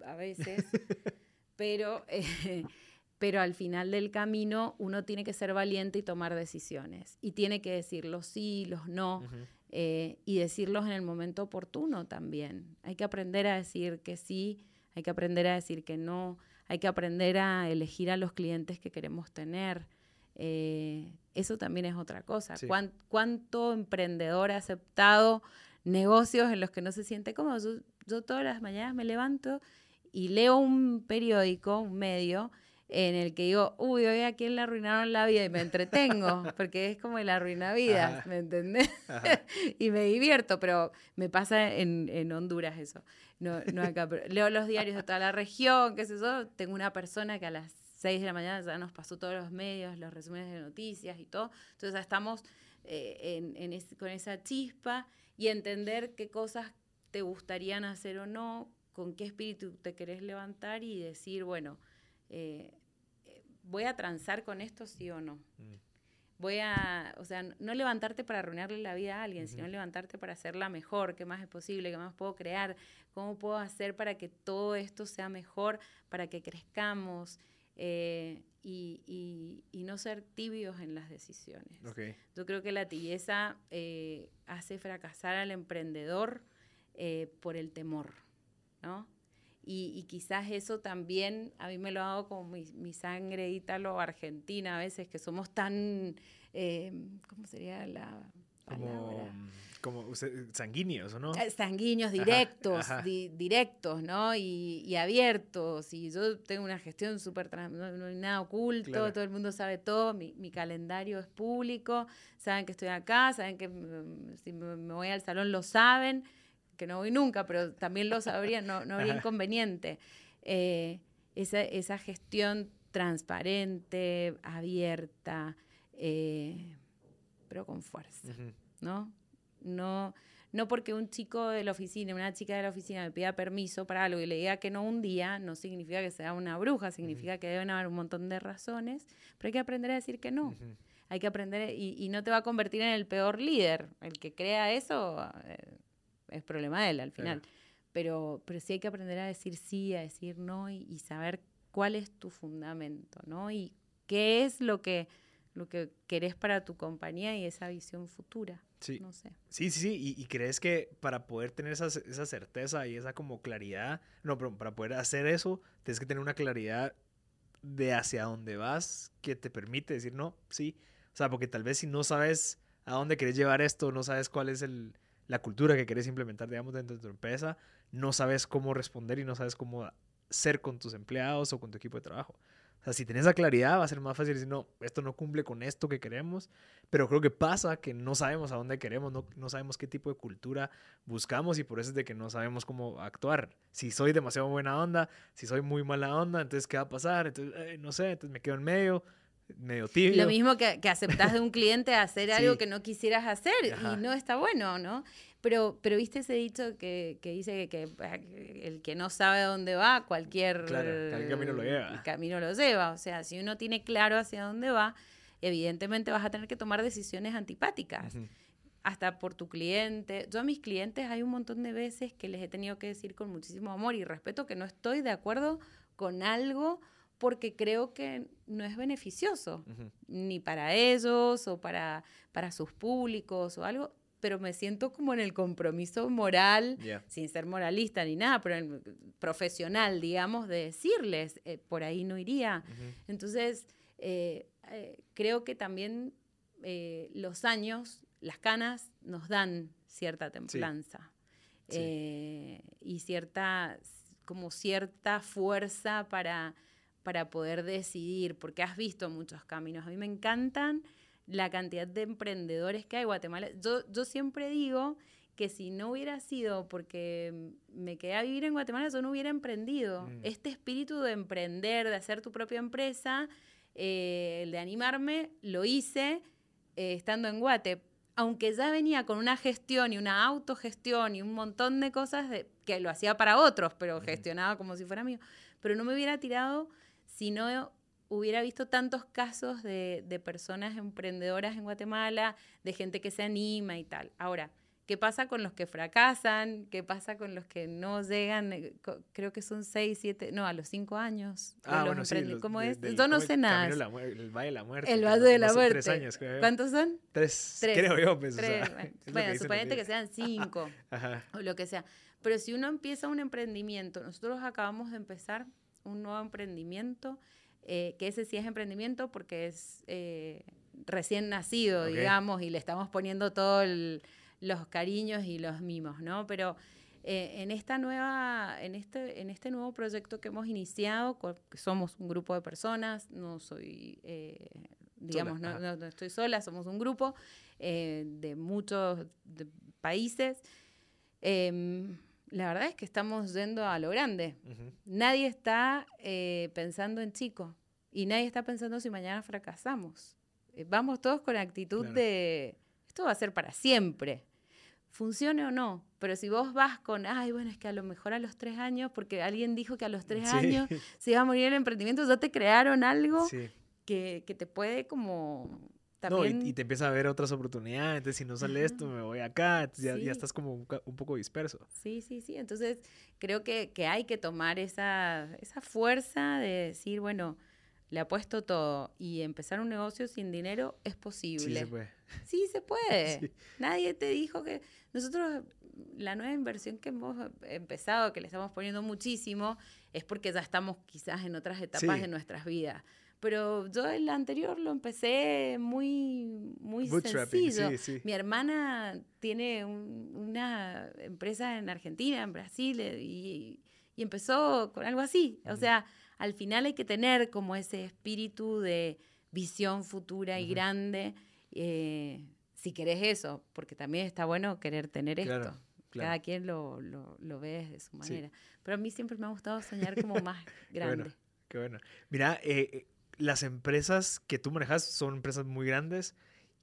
S3: a veces, pero, eh, pero al final del camino uno tiene que ser valiente y tomar decisiones. Y tiene que decir los sí, los no, eh, y decirlos en el momento oportuno también. Hay que aprender a decir que sí, hay que aprender a decir que no, hay que aprender a elegir a los clientes que queremos tener. Eh, eso también es otra cosa. ¿Cuánto emprendedor ha aceptado negocios en los que no se siente cómodo? yo todas las mañanas me levanto y leo un periódico, un medio, en el que digo, uy, hoy a quién le arruinaron la vida y me entretengo, porque es como el arruina vida, ¿me entendés? y me divierto, pero me pasa en, en Honduras eso. No, no acá, pero leo los diarios de toda la región, qué sé yo, tengo una persona que a las 6 de la mañana ya nos pasó todos los medios, los resúmenes de noticias y todo, entonces estamos eh, en, en con esa chispa y entender qué cosas te gustarían hacer o no, con qué espíritu te querés levantar y decir, bueno, eh, voy a transar con esto sí o no. Mm. Voy a, o sea, no levantarte para arruinarle la vida a alguien, sino levantarte para hacerla mejor, qué más es posible, qué más puedo crear, cómo puedo hacer para que todo esto sea mejor, para que crezcamos eh, y, no ser tibios en las decisiones. Yo creo que la tibieza eh, hace fracasar al emprendedor por el temor, ¿no? Y, quizás eso también a mí me lo hago como mi, mi sangre ítalo-argentina a veces, que somos tan, eh, ¿cómo sería la palabra?
S2: Como, sanguíneos, ¿no?
S3: Eh, sanguíneos, directos, directos, ¿no? Y, abiertos. Y yo tengo una gestión súper, no, hay nada oculto, todo el mundo sabe todo, mi, mi, calendario es público, saben que estoy acá, saben que mm, si me voy al salón lo saben que no voy nunca, pero también lo sabría, no, no habría inconveniente. Eh, esa, esa, gestión transparente, abierta, eh, pero con fuerza, ¿no? No no porque un chico de la oficina, una chica de la oficina me pida permiso para algo y le diga que no un día, no significa que sea una bruja, significa que deben haber un montón de razones, pero hay que aprender a decir que no. Hay que aprender y, y, no te va a convertir en el peor líder. El que crea eso, eh, es problema de él al final. Pero, pero sí hay que aprender a decir sí, a decir no y, saber cuál es tu fundamento, ¿no? Y qué es lo que, lo que querés para tu compañía y esa visión futura.
S2: Sí.
S3: No sé.
S2: Sí, sí, sí. Y, crees que para poder tener esa, esa, certeza y esa como claridad, no, pero para poder hacer eso, tienes que tener una claridad de hacia dónde vas que te permite decir no, sí. O sea, porque tal vez si no sabes a dónde querés llevar esto, no sabes cuál es el, la cultura que quieres implementar, digamos, dentro de tu empresa, no sabes cómo responder y no sabes cómo ser con tus empleados o con tu equipo de trabajo. O sea, si tienes esa claridad, va a ser más fácil decir, no, esto no cumple con esto que queremos, pero creo que pasa que no sabemos a dónde queremos, no, no sabemos qué tipo de cultura buscamos y por eso es de que no sabemos cómo actuar. Si soy demasiado buena onda, si soy muy mala onda, entonces, ¿qué va a pasar? Entonces, eh, no sé, entonces me quedo en medio medio tibio.
S3: Lo mismo que, que aceptás de un cliente hacer algo que no quisieras hacer y no está bueno, ¿no? Pero, pero viste ese dicho que, que dice que, el que no sabe dónde va, cualquier
S2: camino lo lleva.
S3: Camino lo lleva. O sea, si uno tiene claro hacia dónde va, evidentemente vas a tener que tomar decisiones antipáticas. Hasta por tu cliente. Yo a mis clientes hay un montón de veces que les he tenido que decir con muchísimo amor y respeto que no estoy de acuerdo con algo porque creo que no es beneficioso, ni para ellos o para, para sus públicos o algo, pero me siento como en el compromiso moral, sin ser moralista ni nada, pero el profesional, digamos, de decirles, eh, por ahí no iría. Entonces, eh, eh, creo que también los años, las canas, nos dan cierta templanza y cierta, como cierta fuerza para para poder decidir, porque has visto muchos caminos. A mí me encantan la cantidad de emprendedores que hay en Guatemala. Yo, yo siempre digo que si no hubiera sido porque me quedé a vivir en Guatemala, yo no hubiera emprendido. Mm. Este espíritu de emprender, de hacer tu propia empresa, eh, el de animarme, lo hice eh, estando en Guate. Aunque ya venía con una gestión y una autogestión y un montón de cosas que lo hacía para otros, pero gestionaba como si fuera mío. Pero no me hubiera tirado si no hubiera visto tantos casos de, personas emprendedoras en Guatemala, de gente que se anima y tal. Ahora, ¿Qué pasa con los que fracasan? ¿Qué pasa con los que no llegan? Eh, Creo que son seis, siete, no, a los cinco años. de
S2: Ah,
S3: los
S2: bueno, sí. los
S3: ¿Cómo
S2: de-
S3: es?
S2: del-
S3: Yo no
S2: ¿cómo
S3: sé nada.
S2: De el Valle de la Muerte.
S3: El Valle de la
S2: no
S3: Muerte.
S2: Tres años, creo.
S3: ¿Cuántos son?
S2: Tres,
S3: Tres.
S2: creo yo, pues. o sea,
S3: Tres.
S2: es
S3: Bueno, bueno suponete que sean cinco
S2: Ajá.
S3: o lo que sea. Pero si uno empieza un emprendimiento, nosotros acabamos de empezar un nuevo emprendimiento, eh, que ese sí es emprendimiento porque es eh, recién nacido, digamos, y le estamos poniendo todos los cariños y los mimos, ¿no? Pero eh, en esta nueva, en este, en este nuevo proyecto que hemos iniciado, somos un grupo de personas, no soy, digamos, no, no- no estoy sola, somos un grupo de muchos de países. La verdad es que estamos yendo a lo grande. Nadie está eh, pensando en chico y nadie está pensando si mañana fracasamos. Eh, vamos todos con actitud
S2: Claro.
S3: de esto va a ser para siempre, funcione o no. Pero si vos vas con, ay, bueno, es que a lo mejor a los tres años, porque alguien dijo que a los tres
S2: Sí.
S3: años se iba a morir el emprendimiento, ya te crearon algo
S2: Sí.
S3: que, que te puede como
S2: No, y- te empieza a ver otras oportunidades. Entonces, si no sale esto, me voy acá. ya,
S3: Sí.
S2: ya estás como un, un poco disperso.
S3: Sí, sí, sí. Entonces, creo que, que hay que tomar esa, esa fuerza de decir, bueno, le apuesto todo y empezar un negocio sin dinero es
S2: Sí,
S3: posible.
S2: se puede.
S3: Sí, se puede.
S2: Sí.
S3: Nadie te dijo que nosotros, la nueva inversión que hemos empezado, que le estamos poniendo muchísimo, es porque ya estamos quizás en otras etapas
S2: Sí.
S3: de nuestras vidas. Pero yo el anterior lo empecé muy, muy sencillo.
S2: sí, sí.
S3: Mi hermana tiene un- una empresa en Argentina, en Brasil, eh, y, y empezó con algo así. O sea, al final hay que tener como ese espíritu de visión futura y grande, eh, si querés eso, porque también está bueno querer tener
S2: Claro,
S3: esto.
S2: claro.
S3: Cada quien lo, lo, lo ve desde su
S2: Sí.
S3: manera. Pero a mí siempre me ha gustado soñar como más grande.
S2: bueno. Qué bueno. Mira, eh, eh, las empresas que tú manejas son empresas muy grandes.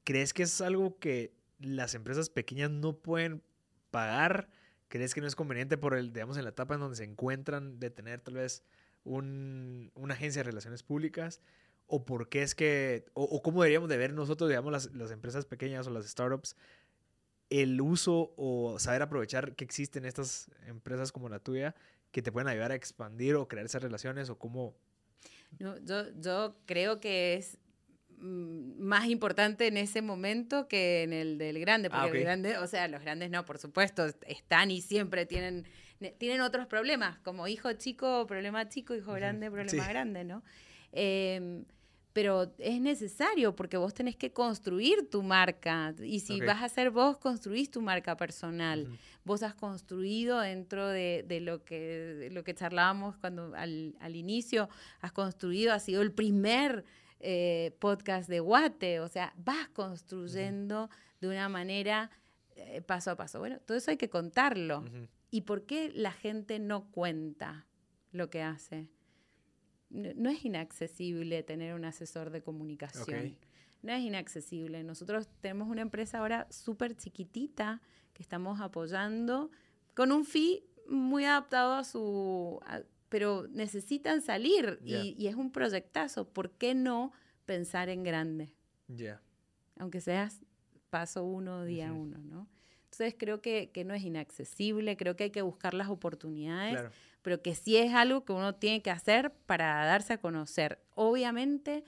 S2: ¿Crees que es algo que las empresas pequeñas no pueden pagar? ¿Crees que no es conveniente por el, digamos, en la etapa en donde se encuentran de tener tal vez un- una agencia de relaciones públicas? ¿O por qué es que, o, cómo deberíamos de ver nosotros, digamos, las, las empresas pequeñas o las startups, el uso o saber aprovechar que existen estas empresas como la tuya que te pueden ayudar a expandir o crear esas relaciones o cómo...
S3: No, yo, yo creo que es mm, más importante en ese momento que en el del grande, porque
S2: Ah, ok.
S3: el grande, o sea, los grandes no, por supuesto, están y siempre tienen, ne- tienen otros problemas, como hijo chico, problema chico, hijo grande, problema
S2: sí.
S3: grande, ¿no? Em, pero es necesario porque vos tenés que construir tu marca y si vas a ser vos, construís tu marca personal vos has construido dentro de, de lo, que, de lo que charlábamos cuando al, al inicio, has construido, has sido el primer eh, podcast de Guate, o sea, vas construyendo de una manera eh, paso a paso. Bueno, todo eso hay que contarlo. ¿Y por qué la gente no cuenta lo que hace? No, es inaccesible tener un asesor de comunicación. No es inaccesible. Nosotros tenemos una empresa ahora súper chiquitita que estamos apoyando con un fee muy adaptado a su... a- pero necesitan salir y, y es un proyectazo. ¿Por qué no pensar en grande?
S2: Ya.
S3: aunque seas paso uno, día
S2: Ujú.
S3: uno, ¿no? Entonces creo que, que no es inaccesible, creo que hay que buscar las oportunidades,
S2: Claro.
S3: Pero que sí es algo que uno tiene que hacer para darse a conocer. Obviamente,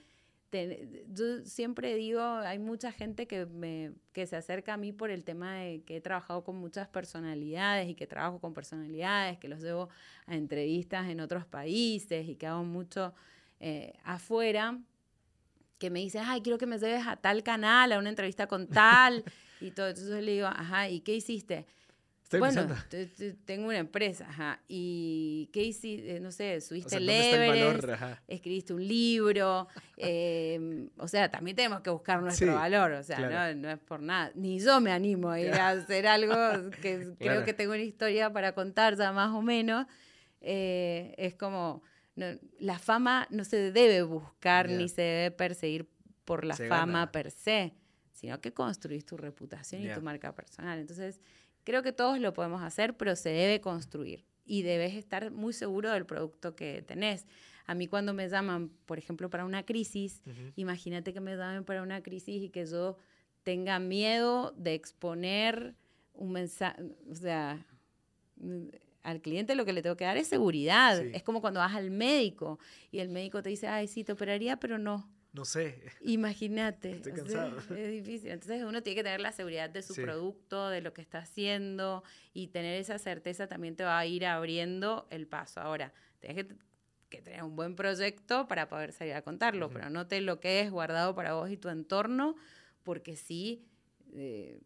S3: te- yo siempre digo, hay mucha gente que, me, que se acerca a mí por el tema de que he trabajado con muchas personalidades y que trabajo con personalidades, que los llevo a entrevistas en otros países y que hago mucho eh, afuera que me dicen, ay, quiero que me lleves a tal canal, a una entrevista con tal, y todo. Entonces le digo, ajá, ¿y qué hiciste?
S2: Estoy
S3: bueno, tengo una empresa, ajá. ¿Y qué hiciste? Eh, No sé,
S2: O
S3: subiste
S2: sea,
S3: el
S2: ¿dónde está el
S3: Everest,
S2: valor?
S3: Escribiste un libro. eh, o sea, también tenemos que buscar nuestro
S2: Sí,
S3: valor, o sea,
S2: claro.
S3: no, no es por nada. Ni yo me animo a ir a hacer algo que creo
S2: Claro.
S3: que tengo una historia para contar ya más o menos. Eh, es como, no- la fama no se debe buscar
S2: Ya.
S3: ni se debe perseguir por la
S2: Se
S3: fama
S2: gana.
S3: per se, sino que construís tu reputación y
S2: Ya.
S3: tu marca personal. Entonces, creo que todos lo podemos hacer, pero se debe construir y debes estar muy seguro del producto que tenés. A mí cuando me llaman, por ejemplo, para una crisis,
S2: Ujú.
S3: imagínate que me llamen para una crisis y que yo tenga miedo de exponer un mensaje, o sea, mm, al cliente lo que le tengo que dar es seguridad.
S2: Sí.
S3: Es como cuando vas al médico y el médico te dice, ay, sí, te operaría, pero no.
S2: No sé.
S3: Imagínate.
S2: Estoy
S3: o sea,
S2: cansado.
S3: es difícil. Entonces uno tiene que tener la seguridad de su
S2: Sí.
S3: producto, de lo que está haciendo y tener esa certeza también te va a ir abriendo el paso. Ahora, tienes que, que tener un buen proyecto para poder salir a contarlo, pero no te lo quedes guardado para vos y tu entorno, porque sí eh,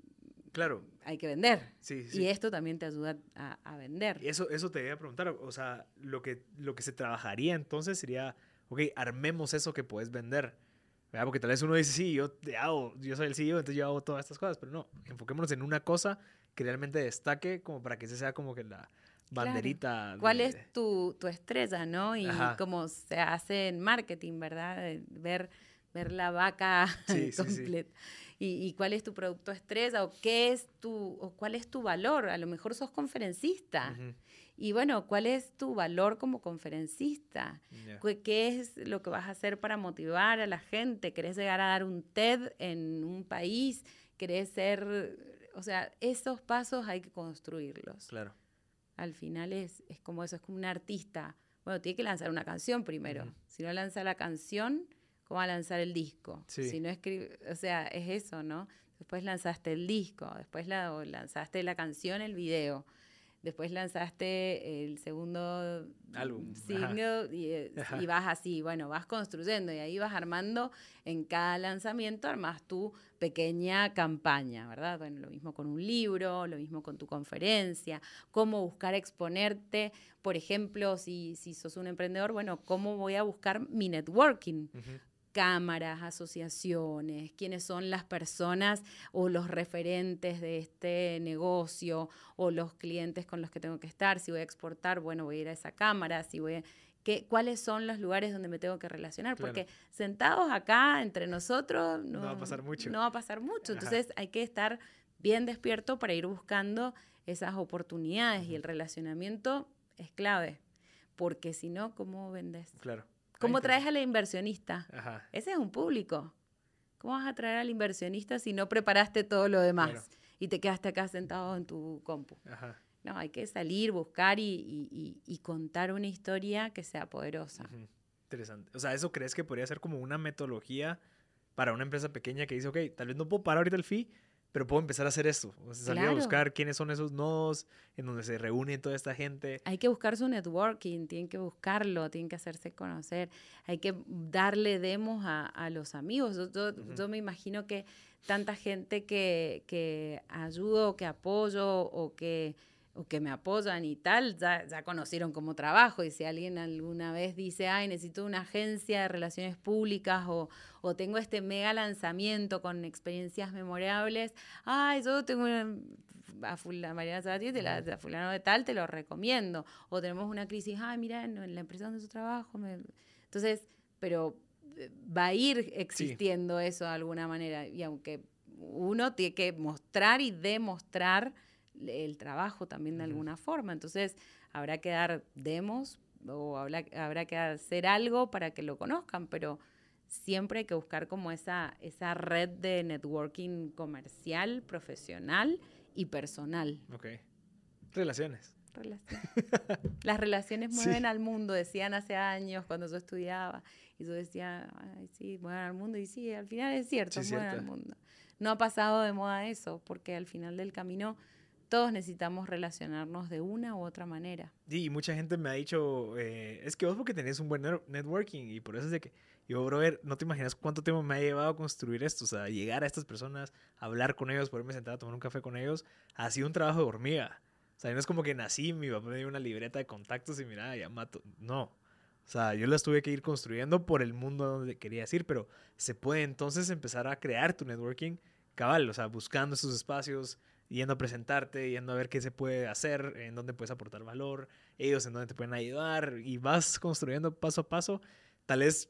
S2: Claro,
S3: hay que vender.
S2: sí, sí.
S3: Y esto también te ayuda a, a vender.
S2: Eso, eso te iba a preguntar, o sea, lo que, lo que se trabajaría entonces sería, ok, armemos eso que puedes vender. ¿verdad? Porque tal vez uno dice, sí, yo te hago, yo soy el CEO, entonces yo hago todas estas cosas, pero no, enfoquémonos en una cosa que realmente destaque como para que ese sea como que la banderita.
S3: ¿Cuál
S2: de-
S3: es tu, tu estrella, no? Y como se hace en marketing, ¿verdad? Ver, ver la vaca
S2: Sí, sí, sí.
S3: completa. Y, y cuál es tu producto estrella o qué es tu o cuál es tu valor. A lo mejor sos conferencista.
S2: Ujú,
S3: Y bueno, ¿cuál es tu valor como conferencista? ¿Qué- ¿Qué es lo que vas a hacer para motivar a la gente? ¿Querés llegar a dar un TED en un país? ¿Querés ser...? O sea, esos pasos hay que construirlos
S2: Claro.
S3: al final es, es como eso, es como un artista. Bueno, tiene que lanzar una canción primero. Si no lanza la canción, ¿cómo va a lanzar el disco?
S2: Sí.
S3: Si no escribe, o sea, es eso, ¿no? Después lanzaste el disco, después la, lanzaste la canción, el video. Después lanzaste el segundo
S2: Álbum,
S3: single y, eh, y vas así, bueno, vas construyendo y ahí vas armando en cada lanzamiento, armas tu pequeña campaña, ¿verdad? Bueno, lo mismo con un libro, lo mismo con tu conferencia, cómo buscar exponerte, por ejemplo, si, si sos un emprendedor, bueno, cómo voy a buscar mi networking, cámaras, asociaciones, quiénes son las personas o los referentes de este negocio o los clientes con los que tengo que estar. Si voy a exportar, bueno, voy a ir a esa cámara, si voy a... ¿qué- ¿Cuáles son los lugares donde me tengo que relacionar?
S2: Claro.
S3: Porque sentados acá entre nosotros no,
S2: No va a pasar mucho.
S3: No va a pasar mucho.
S2: Ajá.
S3: Entonces hay que estar bien despierto para ir buscando esas oportunidades y el relacionamiento es clave. Porque si no, ¿cómo vendes?
S2: Claro.
S3: ¿Cómo traes al inversionista?
S2: Ajá.
S3: Ese es un público. ¿Cómo vas a traer al inversionista si no preparaste todo lo demás
S2: Claro.
S3: y te quedaste acá sentado en tu compu?
S2: Ajá.
S3: No, hay que salir, buscar y, y- y- y contar una historia que sea poderosa.
S2: Ujú. Interesante. O sea, ¿eso crees que podría ser como una metodología para una empresa pequeña que dice, ok, tal vez no puedo parar ahorita el fee, pero puedo empezar a hacer esto? O sea, salir a
S3: Claro.
S2: buscar quiénes son esos nodos en donde se reúne toda esta gente.
S3: Hay que buscar su networking, tienen que buscarlo, tienen que hacerse conocer, hay que darle demos a, a los amigos. Yo, yo-
S2: Ujú.
S3: yo me imagino que tanta gente que, que ayudo, que apoyo o que, o que me apoyan y tal, ya, ya conocieron cómo trabajo. Y si alguien alguna vez dice, ay, necesito una agencia de relaciones públicas o, o tengo este mega lanzamiento con experiencias memorables, ay, yo tengo una, a, fula- Mariana Sabatier, te la- a fulano de tal, te lo recomiendo. O tenemos una crisis, ay, mira, en, la empresa donde yo trabajo. me-". Entonces, pero eh, va a ir existiendo eso de alguna manera. Y aunque uno tiene que mostrar y demostrar el trabajo también de
S2: Ujú.
S3: alguna forma. Entonces, habrá que dar demos o habrá, habrá que hacer algo para que lo conozcan, pero siempre hay que buscar como esa, esa red de networking comercial, profesional y personal.
S2: Ok. Relaciones.
S3: Relación. Las relaciones
S2: Sí.
S3: mueven al mundo, decían hace años cuando yo estudiaba. Y yo decía, Ay, sí, mueven al mundo. Y sí, al final es cierto,
S2: Sí,
S3: mueven
S2: cierto.
S3: al mundo. No ha pasado de moda eso, porque al final del camino todos necesitamos relacionarnos de una u otra manera.
S2: Sí, y mucha gente me ha dicho, eh, es que vos porque tenés un buen networking y por eso es de que yo, brother, no te imaginas cuánto tiempo me ha llevado a construir esto, o sea, llegar a estas personas, hablar con ellos, poderme sentar a tomar un café con ellos, ha sido un trabajo de hormiga. O sea, no es como que nací, mi papá me dio una libreta de contactos y mira, ya mato. No. O sea, yo las tuve que ir construyendo por el mundo donde quería ir, pero se puede entonces empezar a crear tu networking cabal, o sea, buscando esos espacios, yendo a presentarte, yendo a ver qué se puede hacer, en dónde puedes aportar valor, ellos en dónde te pueden ayudar y vas construyendo paso a paso. Tal vez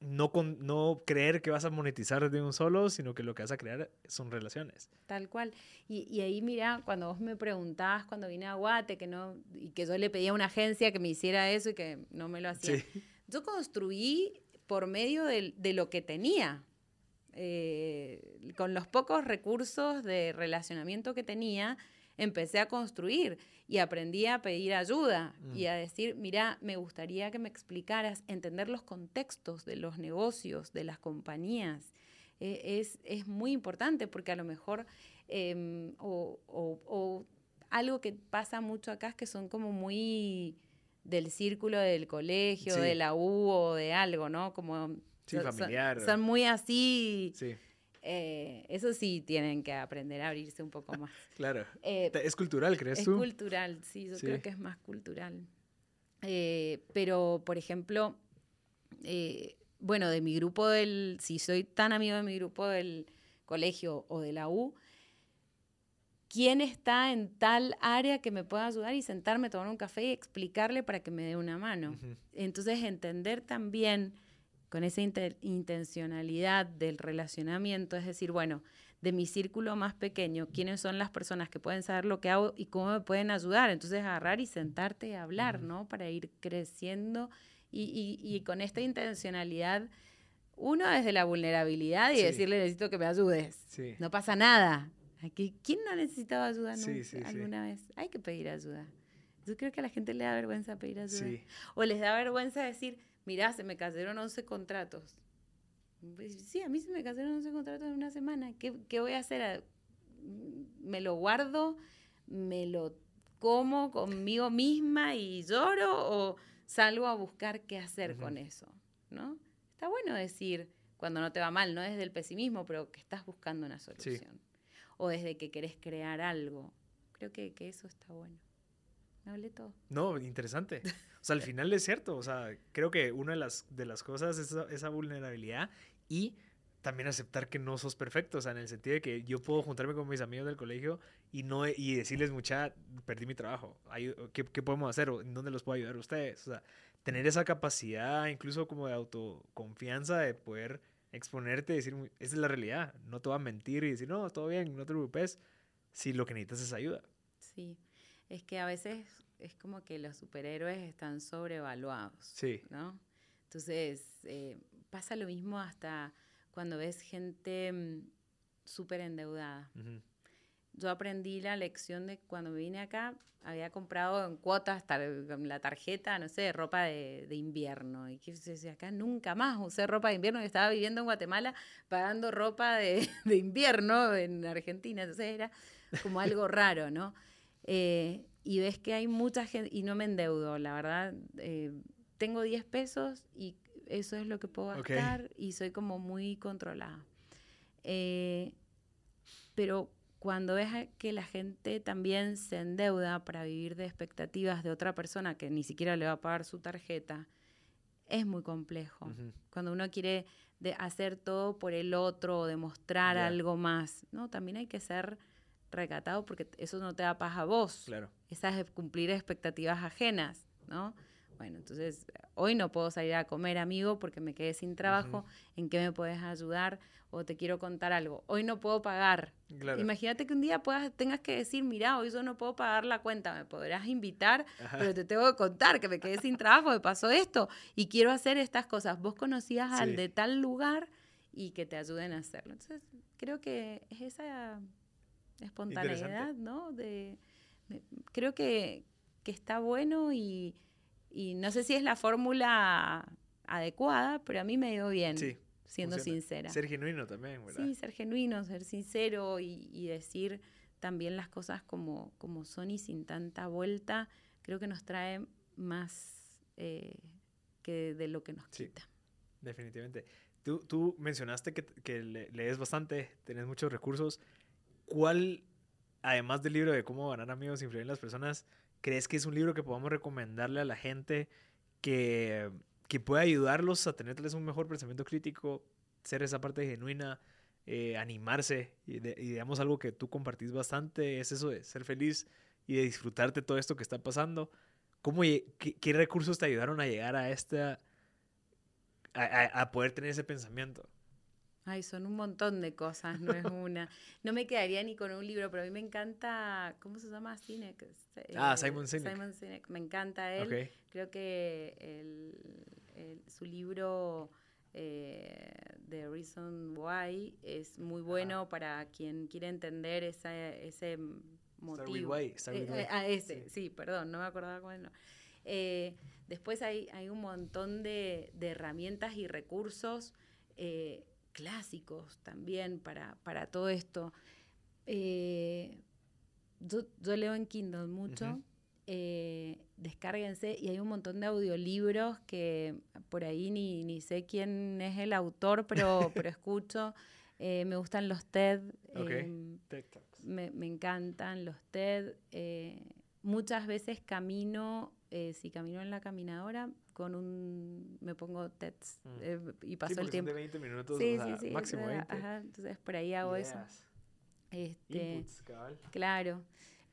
S2: no, con, no creer que vas a monetizar de un solo, sino que lo que vas a crear son relaciones.
S3: Tal cual. Y, y ahí, mira, cuando vos me preguntabas cuando vine a Guate, que no, y que yo le pedía a una agencia que me hiciera eso y que no me lo hacía.
S2: Sí.
S3: Yo construí por medio del- de, lo que tenía. Eh, con los pocos recursos de relacionamiento que tenía, empecé a construir y aprendí a pedir ayuda y
S2: Mm.
S3: a decir, mira, me gustaría que me explicaras, entender los contextos de los negocios, de las compañías. Eh, es, es muy importante porque a lo mejor, em, o, o- o algo que pasa mucho acá es que son como muy del círculo del colegio,
S2: Sí.
S3: de la U o de algo, ¿no? Como
S2: Sí,
S3: son-
S2: familiar.
S3: Son, muy así.
S2: Sí,
S3: eh, eso sí tienen que aprender a abrirse un poco más.
S2: claro.
S3: Eh,
S2: Es cultural, ¿crees
S3: es
S2: tú?
S3: cultural, sí, yo
S2: Sí.
S3: creo que es más cultural. Eh, pero, por ejemplo, bueno, de mi grupo del, si soy tan amigo de mi grupo del colegio o de la U, ¿quién está en tal área que me pueda ayudar y sentarme, tomar un café y explicarle para que me dé una mano? Entonces, entender también con esa inte- intencionalidad del relacionamiento, es decir, bueno, de mi círculo más pequeño, quiénes son las personas que pueden saber lo que hago y cómo me pueden ayudar. Entonces, agarrar y sentarte y hablar. ¿no? Para ir creciendo y, y- y con esta intencionalidad, uno desde la vulnerabilidad y
S2: Sí.
S3: decirle, necesito que me ayudes.
S2: Sí.
S3: No pasa nada. Aquí, ¿Quién no ha necesitado ayuda
S2: Sí,
S3: alguna vez? Hay que pedir ayuda. Yo creo que a la gente le da vergüenza pedir ayuda. O les da vergüenza decir, mirá, se me cayeron 11 contratos. Pues, sí, a mí se me cayeron 11 contratos en una semana. ¿Qué, qué voy a hacer? Ah, ¿Me lo guardo? ¿Me lo como conmigo misma y lloro? ¿O salgo a buscar qué hacer con eso? ¿No? Está bueno decir cuando no te va mal, no desde el pesimismo, pero que estás buscando una solución. O desde que querés crear algo. Creo que, que eso está bueno. Me hablé todo.
S2: No, interesante. Sea, al final es cierto. O sea, creo que una de las, de las cosas es esa, vulnerabilidad y también aceptar que no sos perfecto. O sea, en el sentido de que yo puedo juntarme con mis amigos del colegio y no y decirles, mucha, perdí mi trabajo. ¿Qué, qué podemos hacer? ¿O ¿En dónde los puedo ayudar ustedes? O sea, tener esa capacidad, incluso como de autoconfianza, de poder exponerte y decir, esa es la realidad. No te voy a mentir y decir, no, todo bien, no te preocupes. Si lo que necesitas es ayuda.
S3: Sí, es que a veces es como que los superhéroes están sobrevaluados,
S2: Sí.
S3: ¿no? Entonces, eh, pasa lo mismo hasta cuando ves gente mm, súper endeudada.
S2: Ujú.
S3: Yo aprendí la lección de cuando me vine acá, había comprado en cuotas tar- la tarjeta, no sé, ropa de, de invierno. Y que yo decía, acá nunca más usé ropa de invierno. y estaba viviendo en Guatemala pagando ropa de, de invierno en Argentina. Entonces era como algo raro, ¿no? Eh, y ves que hay mucha gente, y no me endeudo, la verdad. eh, tengo 10 pesos y eso es lo que puedo gastar y soy como muy controlada. Eh, pero cuando ves que la gente también se endeuda para vivir de expectativas de otra persona que ni siquiera le va a pagar su tarjeta, es muy complejo. Cuando uno quiere de hacer todo por el otro o demostrar algo más, ¿no? También hay que ser recatado porque eso no te da paz a vos.
S2: Claro.
S3: Esas es cumplir expectativas ajenas, ¿no? Bueno, entonces hoy no puedo salir a comer, amigo, porque me quedé sin trabajo. ¿En qué me puedes ayudar? O te quiero contar algo. Hoy no puedo pagar.
S2: Claro.
S3: Imagínate que un día puedas, tengas que decir, mira, hoy yo no puedo pagar la cuenta, me podrás invitar,
S2: Ajá.
S3: pero te tengo que contar que me quedé sin trabajo, me pasó esto y quiero hacer estas cosas. Vos conocías
S2: Sí.
S3: al de tal lugar y que te ayuden a hacerlo. Entonces, creo que es esa espontaneidad, ¿no? De, creo que, que está bueno y, y no sé si es la fórmula adecuada, pero a mí me dio bien,
S2: Sí,
S3: siendo
S2: funciona.
S3: sincera.
S2: Ser genuino también, ¿verdad?
S3: Sí, ser genuino, ser sincero y, y decir también las cosas como, como son y sin tanta vuelta, creo que nos trae más eh, que de lo que nos
S2: Sí.
S3: quita.
S2: Definitivamente. Tú, tú mencionaste que, que le- lees bastante, tenés muchos recursos. ¿Cuál, además del libro de cómo ganar amigos e influir en las personas, crees que es un libro que podamos recomendarle a la gente que, que pueda ayudarlos a tenerles un mejor pensamiento crítico, ser esa parte genuina, eh, animarse? Y, de- digamos algo que tú compartís bastante es eso de ser feliz y de disfrutarte todo esto que está pasando. ¿Cómo, qué, recursos te ayudaron a llegar a esta a poder tener ese pensamiento.
S3: Ay, son un montón de cosas, no es una. No me quedaría ni con un libro, pero a mí me encanta, ¿cómo se llama? Sinek. eh,
S2: Ah, Simon Sinek.
S3: Simon Sinek, me encanta él. Creo que el- el- su libro eh, The Reason Why es muy bueno para quien quiere entender esa, ese motivo.
S2: Why,
S3: Eh, eh, ah, ese,
S2: Sí.
S3: sí. perdón, no me acordaba cuál no. Eh, después hay, hay un montón de, de herramientas y recursos eh, clásicos también para, para todo esto. Eh, yo, yo leo en Kindle mucho. Eh, descárguense y hay un montón de audiolibros que por ahí ni, ni sé quién es el autor, pero, pero escucho. Eh, me gustan los TED.
S2: Ok. TED Talks.
S3: me, me encantan los TED. eh, muchas veces camino, eh, si camino en la caminadora, con un. me pongo TEDs
S2: Mm.
S3: eh, y paso el
S2: son
S3: tiempo.
S2: de 20 minutos,
S3: Sí,
S2: o sea,
S3: sí,
S2: máximo
S3: o sea,
S2: 20.
S3: ajá, entonces por ahí hago eso.
S2: Ideas,
S3: Este,
S2: inputs, cabal.
S3: Claro.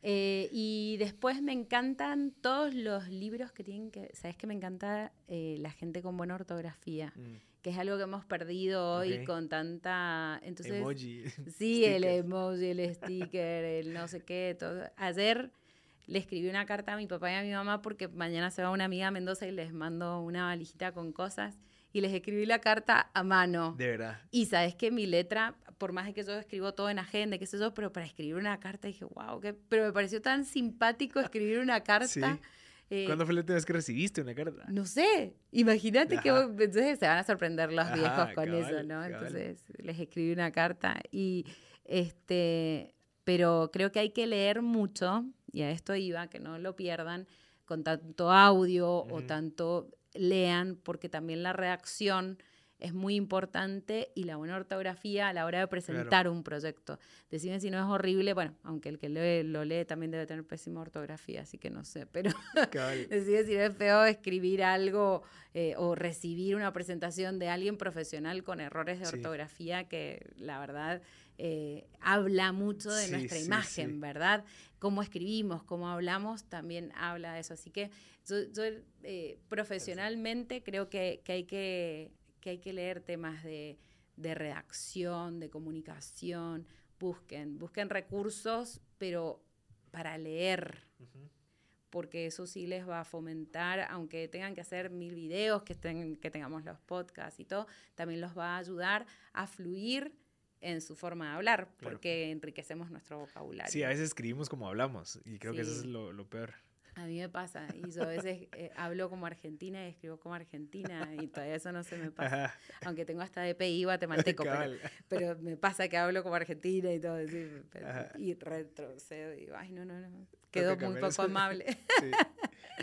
S3: Eh, y después me encantan todos los libros que tienen que. ¿Sabes que me encanta eh, la gente con buena ortografía?
S2: Mm.
S3: Que es algo que hemos perdido hoy con tanta. Entonces,
S2: Emoji.
S3: Sí, el emoji, el sticker, el no sé qué, todo. Ayer le escribí una carta a mi papá y a mi mamá porque mañana se va una amiga a Mendoza y les mando una valijita con cosas y les escribí la carta a mano.
S2: De verdad.
S3: Y sabes que mi letra, por más de que yo escribo todo en agenda, qué sé yo, pero para escribir una carta dije, wow, qué... pero me pareció tan simpático escribir una carta.
S2: Sí.
S3: eh,
S2: ¿Cuándo fue la última vez que recibiste una carta?
S3: no sé, imagínate que vos- entonces se van a sorprender los
S2: Ajá,
S3: viejos con
S2: cabal,
S3: eso, ¿no?
S2: cabal.
S3: Entonces les escribí una carta y este, pero creo que hay que leer mucho y a esto iba, que no lo pierdan con tanto audio o tanto lean, porque también la redacción es muy importante y la buena ortografía a la hora de presentar un proyecto. Decime si no es horrible, bueno, aunque el que lee, lo lee también debe tener pésima ortografía, así que no sé, pero. Decide si no es feo escribir algo eh, o recibir una presentación de alguien profesional con errores de
S2: Sí.
S3: ortografía que la verdad eh, habla mucho de
S2: Sí,
S3: nuestra
S2: sí,
S3: imagen. ¿verdad? Cómo escribimos, cómo hablamos, también habla de eso. Así que yo, yo, eh, profesionalmente creo que, que hay que, que hay que leer temas de, de redacción, de comunicación. Busquen, busquen recursos, pero para leer, porque eso sí les va a fomentar, aunque tengan que hacer mil videos, que, estén- que tengamos los podcasts y todo, también los va a ayudar a fluir en su forma de hablar,
S2: Claro.
S3: porque enriquecemos nuestro vocabulario.
S2: Sí, a veces escribimos como hablamos y creo que eso es lo, lo peor.
S3: A mí me pasa, y yo a veces eh, hablo como argentina y escribo como argentina, y todavía eso no se me pasa,
S2: Ajá.
S3: aunque tengo hasta DPI guatemalteco, pero, pero me pasa que hablo como argentina y todo, sí, pero-
S2: Ajá.
S3: y retrocedo, y digo, ay, no, no, no, quedó muy
S2: cambiar
S3: poco amable.
S2: Sí.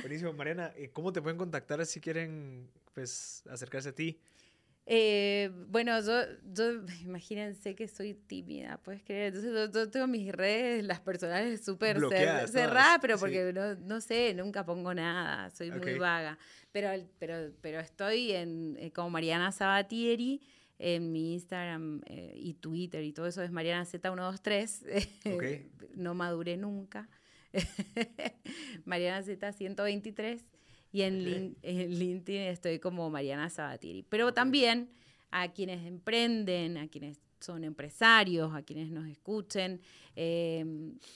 S2: Buenísimo, Mariana. eh, ¿Cómo te pueden contactar si quieren pues acercarse a ti?
S3: Eh, bueno, yo, yo, imagínense que soy tímida, puedes creer. Entonces, yo, yo tengo mis redes, las personales súper cer- cerradas, pero
S2: sí.
S3: porque no, no sé, nunca pongo nada, soy muy vaga. Pero, pero, pero estoy en, eh, como Mariana Sabatieri en mi Instagram eh, y Twitter y todo eso es Mariana Z123.
S2: Ok.
S3: no maduré nunca. Mariana Z123. Y en,
S2: Ok.
S3: Lin- en LinkedIn estoy como Mariana Sabatieri. Pero también a quienes emprenden, a quienes son empresarios, a quienes nos escuchen. eh,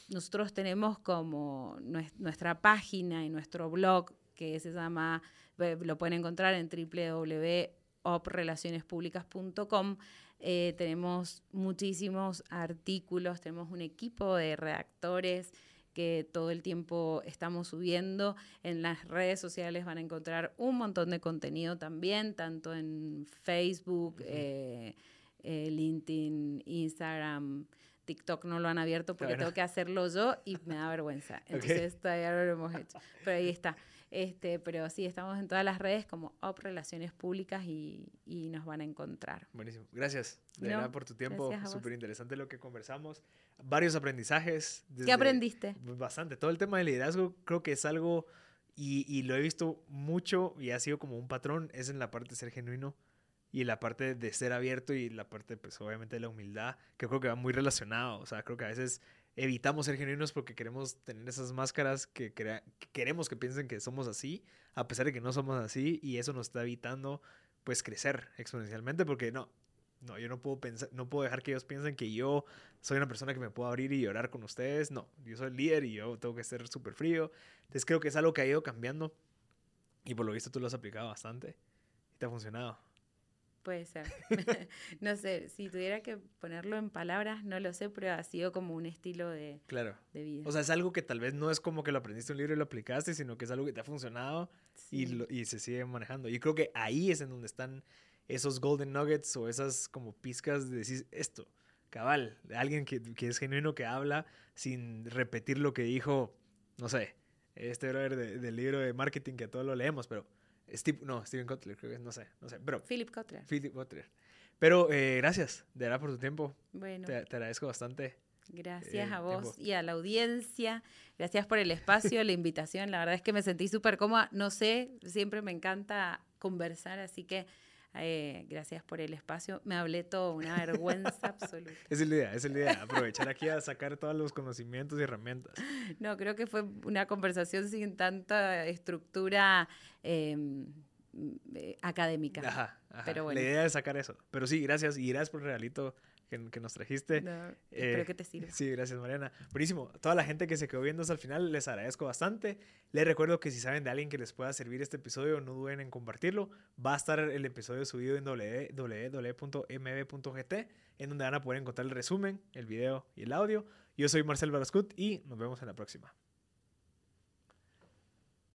S3: nosotros tenemos como nues- nuestra página y nuestro blog que se llama, eh, lo pueden encontrar en www.oprelacionespublicas.com. Eh, tenemos muchísimos artículos, tenemos un equipo de redactores que todo el tiempo estamos subiendo. En las redes sociales van a encontrar un montón de contenido también, tanto en Facebook, eh, eh, LinkedIn, Instagram. TikTok no lo han abierto porque
S2: Claro.
S3: tengo que hacerlo yo y me da vergüenza. Entonces todavía no lo hemos hecho. Pero ahí está. Este, pero sí, estamos en todas las redes como Op Relaciones Públicas y, y nos van a encontrar.
S2: Buenísimo. Gracias, de
S3: No,
S2: verdad, por tu tiempo. Súper interesante lo que conversamos. Varios aprendizajes.
S3: ¿Qué
S2: desde-
S3: aprendiste?
S2: Bastante. Todo el tema del liderazgo creo que es algo, y, y lo he visto mucho y ha sido como un patrón, es en la parte de ser genuino y la parte de ser abierto y la parte, pues obviamente de la humildad, que creo que va muy relacionado. O sea, creo que a veces evitamos ser genuinos porque queremos tener esas máscaras que, queremos que piensen que somos así, a pesar de que no somos así, y eso nos está evitando, pues, crecer exponencialmente porque no. No, yo no puedo pensar, no puedo dejar que ellos piensen que yo soy una persona que me puedo abrir y llorar con ustedes. No, yo soy el líder y yo tengo que ser súper frío. Entonces creo que es algo que ha ido cambiando y por lo visto tú lo has aplicado bastante y te ha funcionado.
S3: Puede ser. no sé, si tuviera que ponerlo en palabras, no lo sé, pero ha sido como un estilo de,
S2: Claro.
S3: de vida.
S2: O sea, es algo que tal vez no es como que lo aprendiste en un libro y lo aplicaste, sino que es algo que te ha funcionado y, lo- y se sigue manejando. Y creo que ahí es en donde están esos golden nuggets o esas como pizcas de decir esto, cabal, alguien que, que es genuino, que habla sin repetir lo que dijo, no sé, este brother de- del libro de marketing que a todos lo leemos, pero Steve, no, Steven Kotler, creo que no sé, no sé, pero
S3: Philip Kotler.
S2: Philip Kotler. Pero eh, gracias, de verdad, por tu tiempo.
S3: Bueno,
S2: Te, te agradezco bastante.
S3: gracias
S2: eh,
S3: a vos
S2: tiempo.
S3: y a la audiencia. Gracias por el espacio, la invitación. La verdad es que me sentí súper cómoda. No sé, siempre me encanta conversar, así que eh, gracias por el espacio. Me hablé todo, una vergüenza absoluta.
S2: Esa es la idea, es la idea. Aprovechar aquí a sacar todos los conocimientos y herramientas.
S3: No, creo que fue una conversación sin tanta estructura eh, eh, académica.
S2: Ajá, ajá.
S3: Pero bueno.
S2: La idea es sacar eso. Pero sí, gracias. Y gracias por el regalito que, que nos trajiste.
S3: No,
S2: Eh,
S3: espero que te sirva.
S2: Sí, gracias, Mariana. Buenísimo. Toda la gente que se quedó viendo hasta el final, les agradezco bastante. Les recuerdo que si saben de alguien que les pueda servir este episodio, no duden en compartirlo. Va a estar el episodio subido en www.mb.gt, en donde van a poder encontrar el resumen, el video y el audio. Yo soy Marcel Barascut y nos vemos en la próxima.